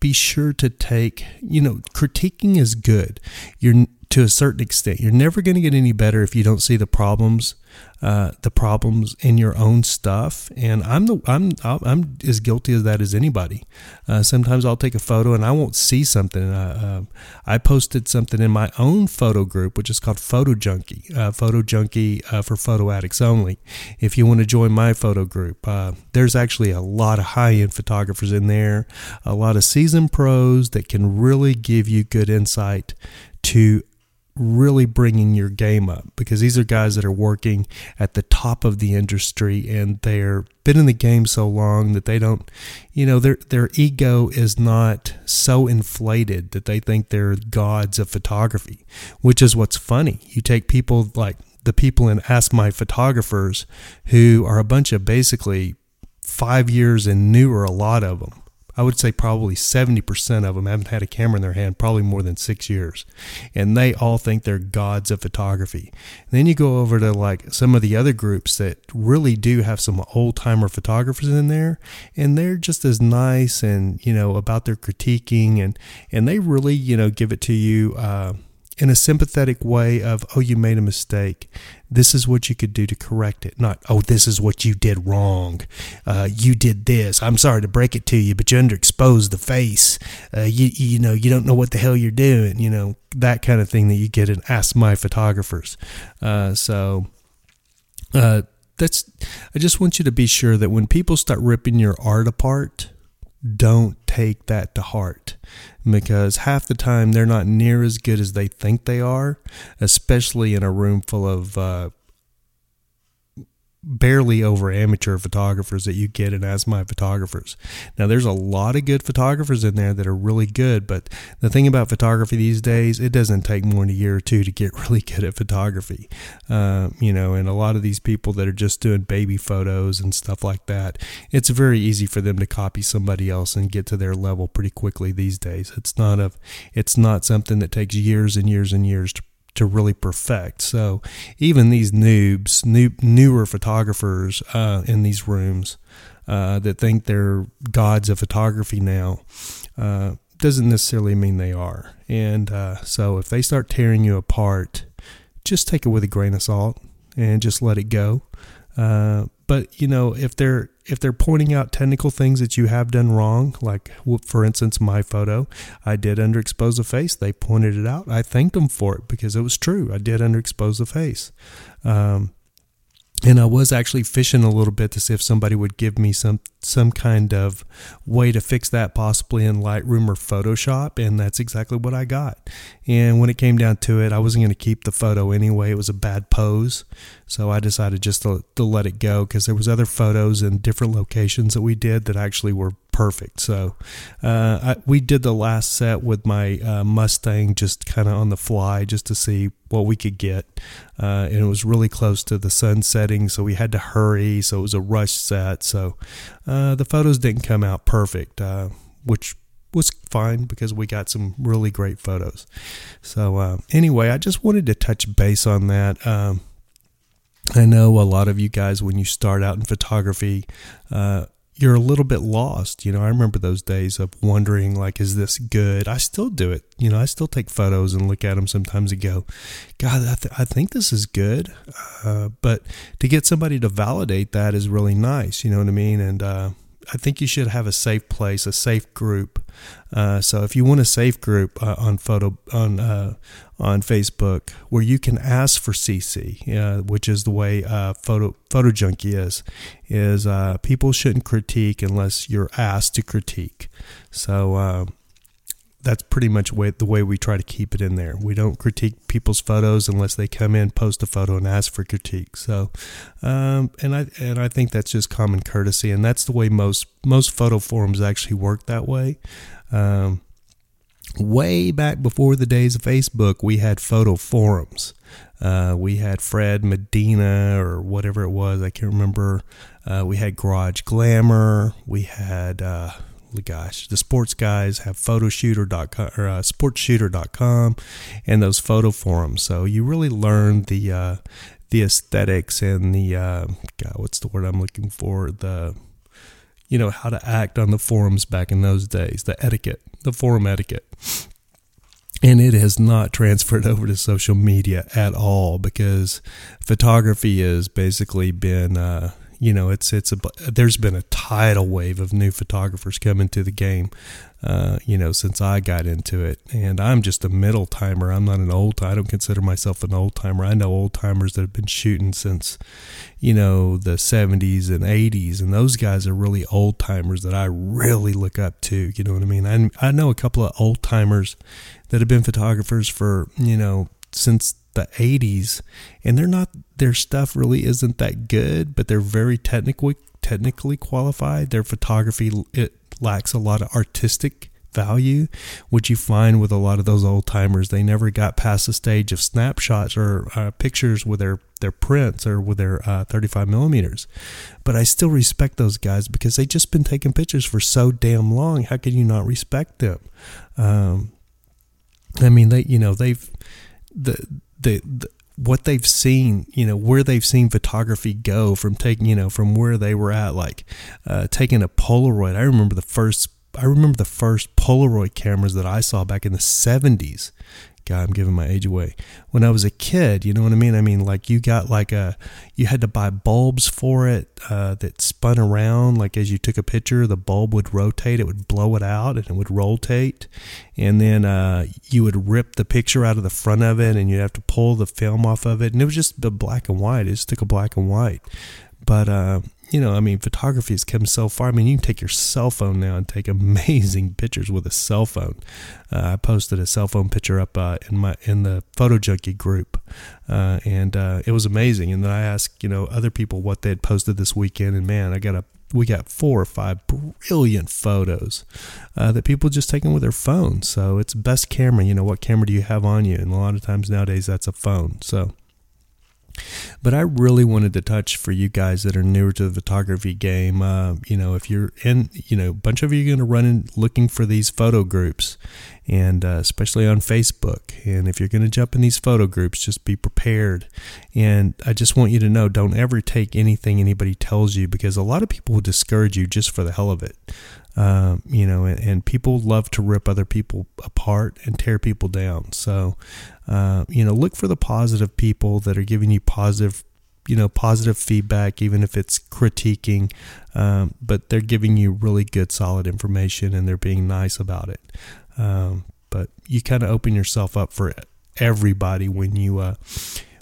be sure to take, you know, critiquing is good. You're to a certain extent. You're never going to get any better if you don't see the problems, uh, the problems in your own stuff. And I'm the I'm I'm as guilty as that as anybody. Uh, sometimes I'll take a photo and I won't see something. Uh, I posted something in my own photo group, which is called Photo Junkie. Uh, photo Junkie uh, for photo addicts only. If you want to join my photo group, uh, there's actually a lot of high end photographers in there, a lot of seasoned pros that can really give you good insight to really bringing your game up because these are guys that are working at the top of the industry and they're been in the game so long that they don't you know their their ego is not so inflated that they think they're gods of photography which is what's funny. You take people like the people in ask my photographers who are a bunch of basically 5 years and newer a lot of them I would say probably 70% of them haven't had a camera in their hand probably more than six years. And they all think they're gods of photography. And then you go over to like some of the other groups that really do have some old timer photographers in there. And they're just as nice and, you know, about their critiquing and, and they really, you know, give it to you, uh, in a sympathetic way of, oh, you made a mistake. This is what you could do to correct it. Not, oh, this is what you did wrong. Uh, you did this. I'm sorry to break it to you, but you underexposed the face. Uh, you, you know, you don't know what the hell you're doing. You know, that kind of thing that you get in Ask My Photographers. Uh, so, uh, that's, I just want you to be sure that when people start ripping your art apart, don't take that to heart because half the time they're not near as good as they think they are, especially in a room full of uh, barely over amateur photographers that you get in as my photographers. Now there's a lot of good photographers in there that are really good, but the thing about photography these days, it doesn't take more than a year or two to get [laughs] really good at photography. Uh, you know, and a lot of these people that are just doing baby photos and stuff like that, it's very easy for them to copy somebody else and get to their level pretty quickly these days. It's not a, it's not something that takes years and years and years to to really perfect. So even these noobs, new, newer photographers uh, in these rooms uh, that think they're gods of photography now, uh, doesn't necessarily mean they are. And uh, so if they start tearing you apart, just take it with a grain of salt and just let it go. Uh, but you know if they're if they're pointing out technical things that you have done wrong like for instance my photo i did underexpose the face. They pointed it out. I thanked them for it because it was true. I did underexpose the face. Um, and I was actually fishing a little bit to see if somebody would give me some some kind of way to fix that possibly in Lightroom or Photoshop and that's exactly what I got. And when it came down to it, I wasn't going to keep the photo anyway. It was a bad pose. So I decided just to, to let it go because there was other photos in different locations that we did that actually were perfect. So uh, I, we did the last set with my uh, Mustang just kind of on the fly just to see what we could get. Uh, and it was really close to the sun setting, so we had to hurry. So it was a rush set. So uh, the photos didn't come out perfect, uh, which was fine because we got some really great photos. So uh, anyway, I just wanted to touch base on that. Um, I know a lot of you guys, when you start out in photography, uh, you're a little bit lost. You know, I remember those days of wondering, like, is this good? I still do it. You know, I still take photos and look at them sometimes and go, God, I, th- I think this is good. Uh, but to get somebody to validate that is really nice. You know what I mean? And, uh, I think you should have a safe place, a safe group. Uh, so if you want a safe group uh, on photo on uh, on Facebook where you can ask for CC, uh, which is the way uh, photo photo junkie is, is uh, people shouldn't critique unless you're asked to critique. So that's pretty much way, the way we try to keep it in there. We don't critique people's photos unless they come in, post a photo, and ask for critique. So, um, and I and I think that's just common courtesy, and that's the way most most photo forums actually work that way. Um, way back before the days of Facebook, we had photo forums. Uh, we had Fred Medina or whatever it was. I can't remember. Uh, we had Garage Glamour. We had. Uh, gosh, the sports guys have photoshooter.com or uh, sportshooter.com and those photo forums. So you really learn the uh, the aesthetics and the uh, God, what's the word I'm looking for? The you know how to act on the forums back in those days, the etiquette, the forum etiquette. And it has not transferred [laughs] over to social media at all because photography has basically been uh, you know, it's it's a there's been a tidal wave of new photographers coming to the game. Uh, you know, since I got into it, and I'm just a middle timer. I'm not an old. I don't consider myself an old timer. I know old timers that have been shooting since, you know, the 70s and 80s, and those guys are really old timers that I really look up to. You know what I mean? I I know a couple of old timers that have been photographers for you know since the 80s and they're not their stuff really isn't that good but they're very technically technically qualified. Their photography it lacks a lot of artistic value which you find with a lot of those old timers they never got past the stage of snapshots or uh, pictures with their their prints or with their uh, 35 millimeters. But i still respect those guys because they just been taking pictures for so damn long. How can you not respect them? Um, i mean they you know they've the the, the what they've seen, you know, where they've seen photography go from taking, you know, from where they were at, like uh, taking a Polaroid. I remember the first, I remember the first Polaroid cameras that I saw back in the 70s God, I'm giving my age away. When I was a kid, you know what I mean? I mean, like you got like a, you had to buy bulbs for it uh, that spun around. Like as you took a picture, the bulb would rotate, it would blow it out, and it would rotate. And then uh, you would rip the picture out of the front of it, and you'd have to pull the film off of it. And it was just the black and white. It just took a black and white. But uh, you know, I mean, photography has come so far. I mean, you can take your cell phone now and take [laughs] amazing pictures with a cell phone. Uh, I posted a cell phone picture up uh, in my in the photo junkie group, uh, and uh, it was amazing. And then I asked, you know, other people what they had posted this weekend, and man, I got a we got four or five brilliant photos uh, that people just taking with their phone. So it's best camera. You know, what camera do you have on you? And a lot of times nowadays that's a phone. So but I really wanted to touch for you guys that are newer to the photography game. Uh, you know, if you're in, you know, a bunch of you are going to run in looking for these photo groups, and uh, especially on Facebook. And if you're going to jump in these photo groups, just be prepared. And I just want you to know don't ever take anything anybody tells you because a lot of people will discourage you just for the hell of it. Um, you know, and, and, people love to rip other people apart and tear people down. So, uh, you know, look for the positive people that are giving you positive, you know, positive feedback, even if it's critiquing, um, but they're giving you really good, solid information and they're being nice about it. Um, but you kind of open yourself up for everybody when you, uh,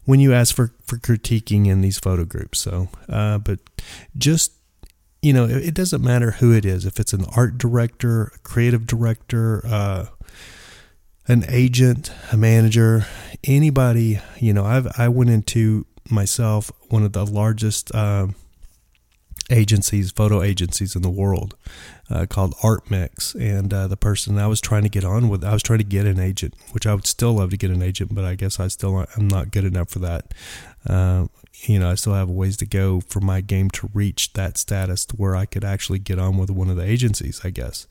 when you ask for, for critiquing in these photo groups. So, uh, but just you know, it, doesn't matter who it is. If it's an art director, a creative director, uh, an agent, a manager, anybody, you know, I've I went into myself one of the largest uh, agencies, photo agencies in the world, uh, called ArtMix, and uh, the person I was trying to get on with, I was trying to get an agent, which I would still love to get an agent, but I guess I still I'm not good enough for that. You know, I still have a ways to go for my game to reach that status to where I could actually get on with one of the agencies, I guess.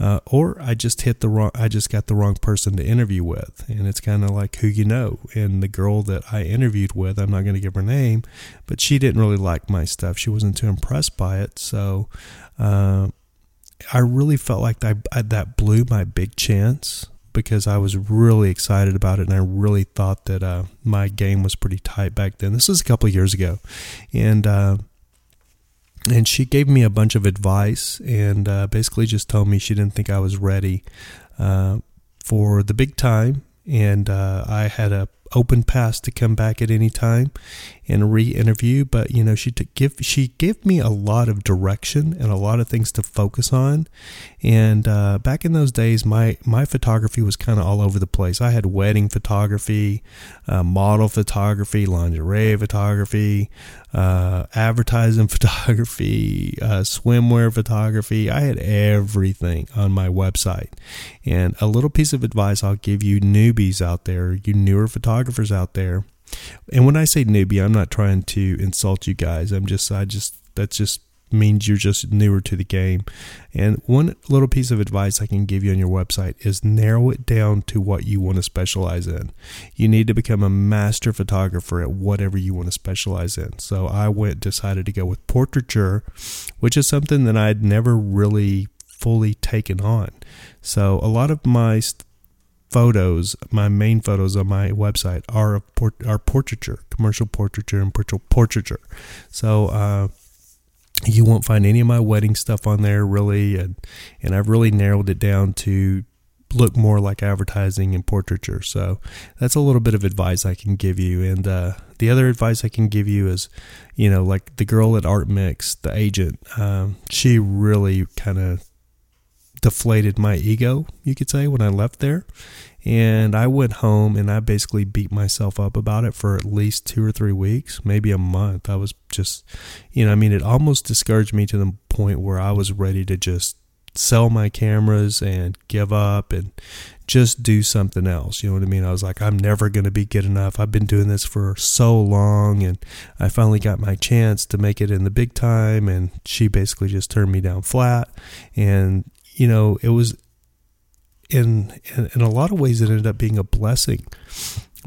Uh, or I just hit the wrong, I just got the wrong person to interview with. And it's kind of like who you know. And the girl that I interviewed with, I'm not going to give her name, but she didn't really like my stuff. She wasn't too impressed by it. So, uh, I really felt like I, that blew my big chance because I was really excited about it and I really thought that uh, my game was pretty tight back then. This was a couple of years ago, and uh, and she gave me a bunch of advice and uh, basically just told me she didn't think I was ready uh, for the big time, and uh, I had a open pass to come back at any time and re-interview but you know she give she gave me a lot of direction and a lot of things to focus on. And uh, back in those days my my photography was kind of all over the place. I had wedding photography uh, model photography lingerie photography uh, advertising [laughs] photography uh, swimwear photography. I had everything on my website. And a little piece of advice i'll give you newbies out there you newer photographers out there and when I say newbie, I'm not trying to insult you guys. I'm just, I just, that just means you're just newer to the game. And one little piece of advice I can give you on your website is narrow it down to what you want to specialize in. You need to become a master photographer at whatever you want to specialize in. So I went, decided to go with portraiture, which is something that I'd never really fully taken on. So a lot of my photos, my main photos on my website are of port, are portraiture, commercial portraiture and portrait portraiture. So uh, you won't find any of my wedding stuff on there really, and and I've really narrowed it down to look more like advertising and portraiture. So that's a little bit of advice I can give you. And uh, the other advice I can give you is, you know, like the girl at Art Mix, the agent, um, she really kind of deflated my ego, you could say, when I left there. And I went home and I basically beat myself up about it for at least two or three weeks, maybe a month. I was just, you know, I mean, it almost discouraged me to the point where I was ready to just sell my cameras and give up and just do something else. You know what I mean? I was like, I'm never going to be good enough. I've been doing this for so long and I finally got my chance to make it in the big time. And she basically just turned me down flat. And, you know, it was in, in, in a lot of ways, it ended up being a blessing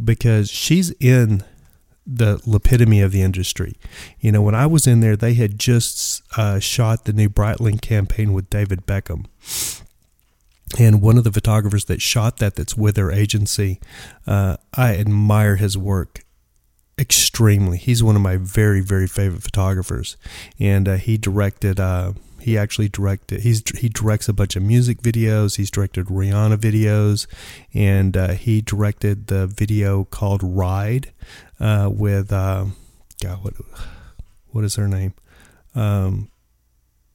because she's in the epitome of the industry. You know, when I was in there, they had just uh, shot the new Breitling campaign with David Beckham. And one of the photographers that shot that, that's with their agency, uh, I admire his work extremely. He's one of my very, very favorite photographers. And uh, he directed uh, he actually directed. He's he directs a bunch of music videos. He's directed Rihanna videos, and uh, he directed the video called "Ride" uh, with uh, God. What what is her name? Um,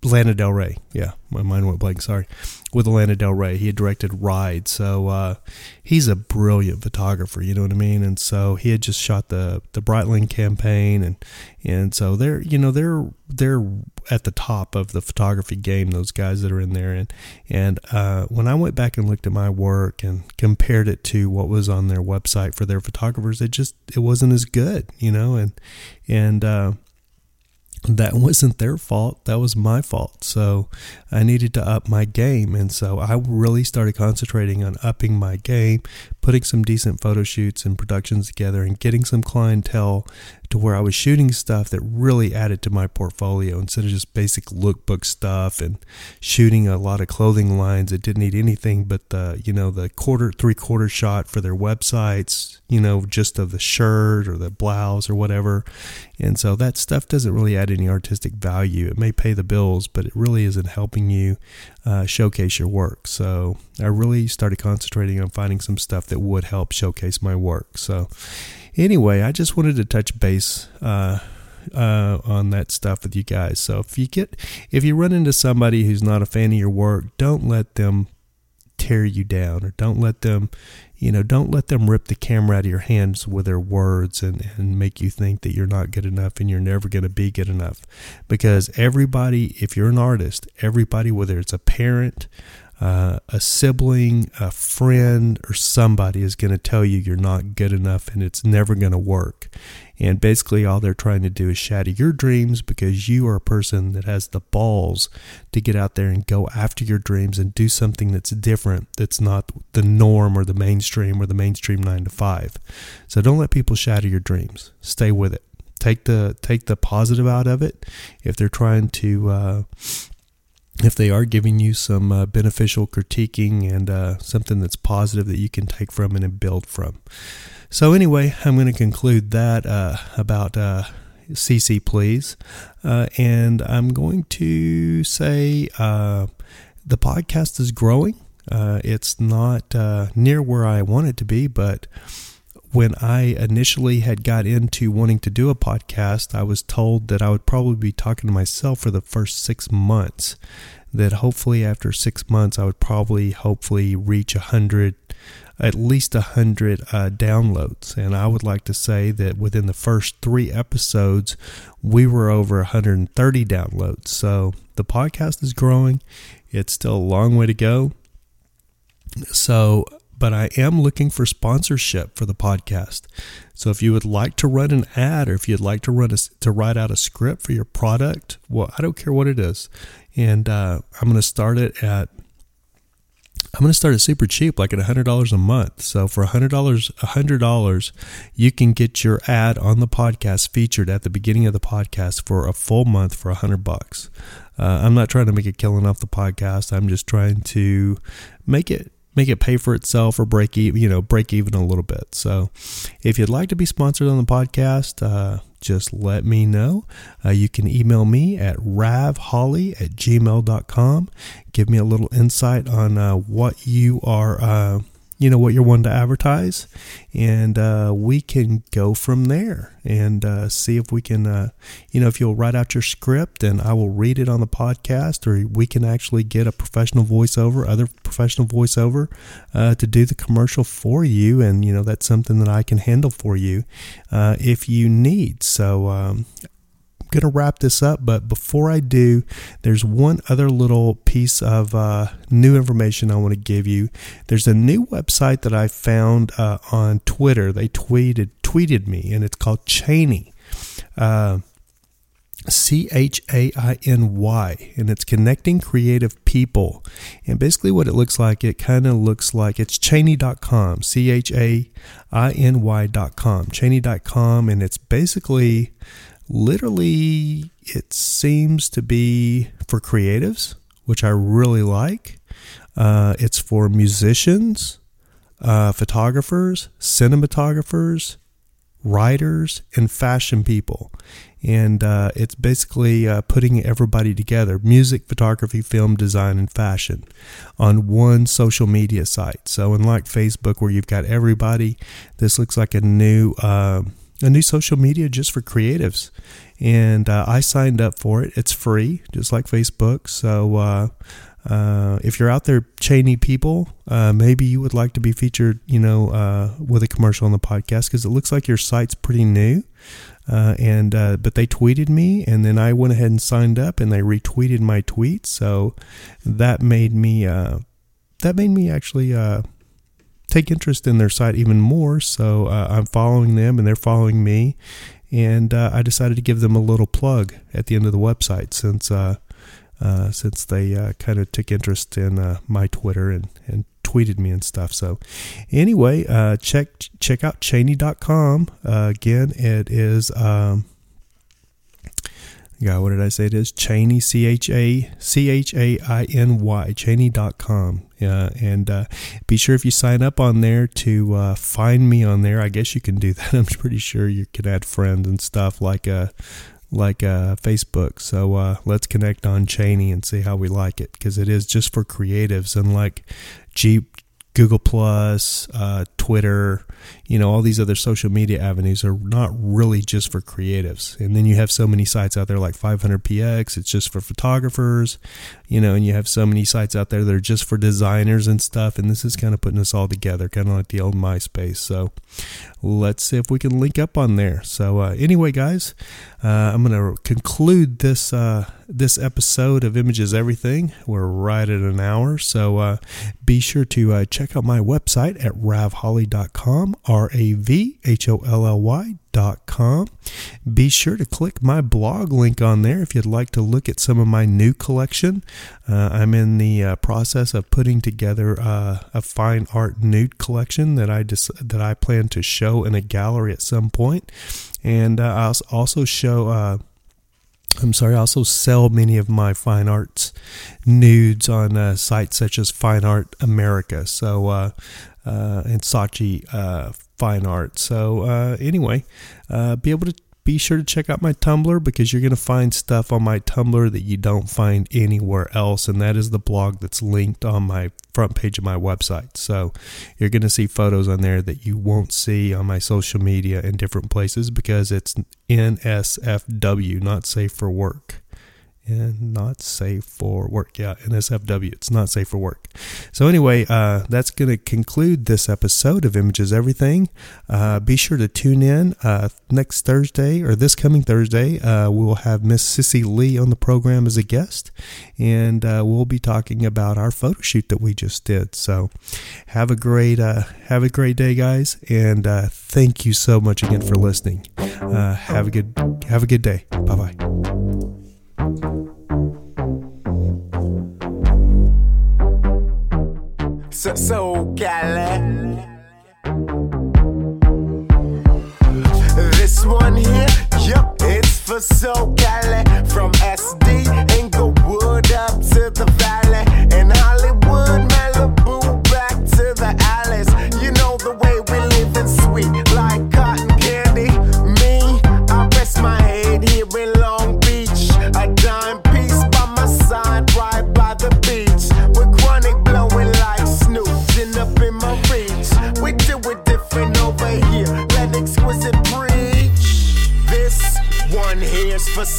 Lana Del Rey. Yeah, my mind went blank. Sorry. With Lana Del Rey, he had directed Ride. So uh, he's a brilliant photographer. You know what I mean? And so he had just shot the the Breitling campaign, and and so they're you know they're they're at the top of the photography game. Those guys that are in there, and and uh, when I went back and looked at my work and compared it to what was on their website for their photographers, it just it wasn't as good. You know, and and uh, that wasn't their fault. That was my fault. So I needed to up my game. And so I really started concentrating on upping my game, putting some decent photo shoots and productions together, and getting some clientele to where I was shooting stuff that really added to my portfolio instead of just basic lookbook stuff and shooting a lot of clothing lines that didn't need anything but the, you know, the quarter, three quarter shot for their websites, you know, just of the shirt or the blouse or whatever. And so that stuff doesn't really add any artistic value. It may pay the bills, but it really isn't helping you uh, showcase your work. So I really started concentrating on finding some stuff that would help showcase my work. So, anyway, I just wanted to touch base uh, uh, on that stuff with you guys. So if you get if you run into somebody who's not a fan of your work, don't let them tear you down or don't let them you know don't let them rip the camera out of your hands with their words and, and make you think that you're not good enough and you're never going to be good enough because everybody if you're an artist everybody whether it's a parent uh, a sibling, a friend, or somebody is going to tell you you're not good enough and it's never going to work. And basically, all they're trying to do is shatter your dreams because you are a person that has the balls to get out there and go after your dreams and do something that's different, that's not the norm or the mainstream or the mainstream nine to five. So don't let people shatter your dreams. Stay with it. Take the take the positive out of it. If they're trying to uh, if they are giving you some uh, beneficial critiquing and uh, something that's positive that you can take from and build from. So, anyway, I'm going to conclude that uh, about CC uh, Please. Uh, and I'm going to say uh, the podcast is growing. it's not near where I want it to be, but when I initially had got into wanting to do a podcast, I was told that I would probably be talking to myself for the first six months. That hopefully after six months, I would probably hopefully reach a hundred, at least a hundred uh, downloads. And I would like to say that within the first three episodes, we were over 130 downloads. So the podcast is growing. It's still a long way to go. So but I am looking for sponsorship for the podcast. So if you would like to run an ad or if you'd like to run a, to write out a script for your product, well, I don't care what it is, and uh, I'm going to start it at I'm going to start it super cheap, like at $100 a month. So for $100, $100, you can get your ad on the podcast featured at the beginning of the podcast for a full month for 100 bucks. Uh, I'm not trying to make a killing off the podcast. I'm just trying to make it make it pay for itself or break even, you know, break even a little bit. So if you'd like to be sponsored on the podcast, uh, just let me know. Uh, you can email me at ravholly at gmail.com. Give me a little insight on uh, what you are, uh, you know what you're wanting to advertise, and uh, we can go from there and uh, see if we can, uh, you know, if you'll write out your script and I will read it on the podcast, or we can actually get a professional voiceover, other professional voiceover, uh, to do the commercial for you, and you know that's something that I can handle for you uh, if you need. So um, going to wrap this up, but before I do, there's one other little piece of uh, new information I want to give you. There's a new website that I found uh, on Twitter. They tweeted tweeted me, and it's called Chainy. Uh, C H A I N Y, and it's connecting creative people. And basically, what it looks like, it kind of looks like it's Chainy.com, C H A I N Y.com, Chainy.com, and it's basically literally it seems to be for creatives, which I really like. Uh, it's for musicians, uh, photographers, cinematographers, writers, and fashion people. And uh, it's basically uh, putting everybody together music, photography, film, design, and fashion on one social media site. So, unlike Facebook, where you've got everybody, this looks like a new um, a new social media just for creatives. And uh, I signed up for it. It's free, just like Facebook. So uh, uh, if you're out there, Chainy people, uh, maybe you would like to be featured, you know, uh, with a commercial on the podcast because it looks like your site's pretty new. Uh, and but they tweeted me, and then I went ahead and signed up, and they retweeted my tweet. So that made me that made me actually take interest in their site even more. So uh, I'm following them and they're following me. And uh, I decided to give them a little plug at the end of the website since uh, uh since they uh, kind of took interest in my Twitter and, and tweeted me and stuff. So anyway, check check out Chainy.com. again, it is. Um, yeah, what did I say it is? Chainy, C H A C H A I N Y, Chainy.com. Uh, and uh, be sure if you sign up on there to uh, find me on there. I guess you can do [laughs] that. I'm pretty sure you can add friends and stuff like uh, like uh, Facebook. So uh, let's connect on Chainy and see how we like it because it is just for creatives and like Jeep Google Plus, uh, Twitter, you know, all these other social media avenues are not really just for creatives. And then you have so many sites out there like 500px, it's just for photographers, you know, and you have so many sites out there that are just for designers and stuff. And this is kind of putting us all together, kind of like the old MySpace. So let's see if we can link up on there. So uh, anyway, guys, uh, I'm going to conclude this uh, this episode of Images Everything. We're right at an hour, so uh, be sure to uh, check out my website at ravholly.com, R A V H O L L Y dot com. Be sure to click my blog link on there if you'd like to look at some of my new collection. Uh, I'm in the uh, process of putting together uh, a fine art nude collection that I just that I plan to show in a gallery at some point. point, and uh, I'll also show. Uh, I'm sorry, I also sell many of my fine arts nudes on uh, sites such as Fine Art America. So, uh, uh, and Saatchi uh, fine art. So uh, anyway, uh, be able to be sure to check out my Tumblr because you're going to find stuff on my Tumblr that you don't find anywhere else, and that is the blog that's linked on my front page of my website. So you're going to see photos on there that you won't see on my social media in different places because it's NSFW, not safe for work and not safe for work. Yeah, NSFW. It's not safe for work. So anyway, uh, that's going to conclude this episode of Images Everything. Uh, be sure to tune in uh, next Thursday or this coming Thursday. Uh, we will have Miss Sissy Lee on the program as a guest, and uh, we'll be talking about our photo shoot that we just did. So have a great uh, have a great day, guys, and thank you so much again for listening. have a good have a good day. Bye bye. So, Cali. This one here, yup, it's for so Cali. From SD,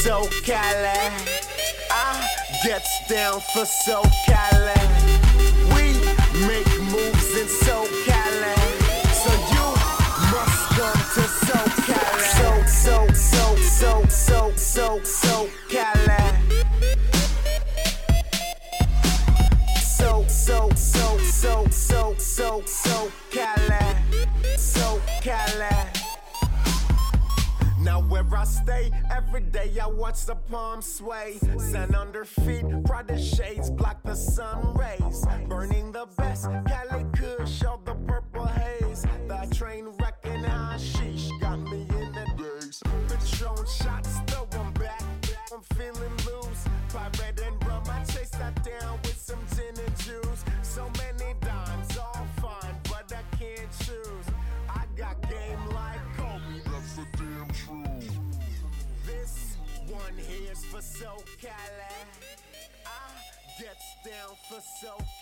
so Cali. I gets down for so Cali. Every day I watch the palm sway. Sand under feet, pride the shades block the sun rays. Burning the best, Cali So.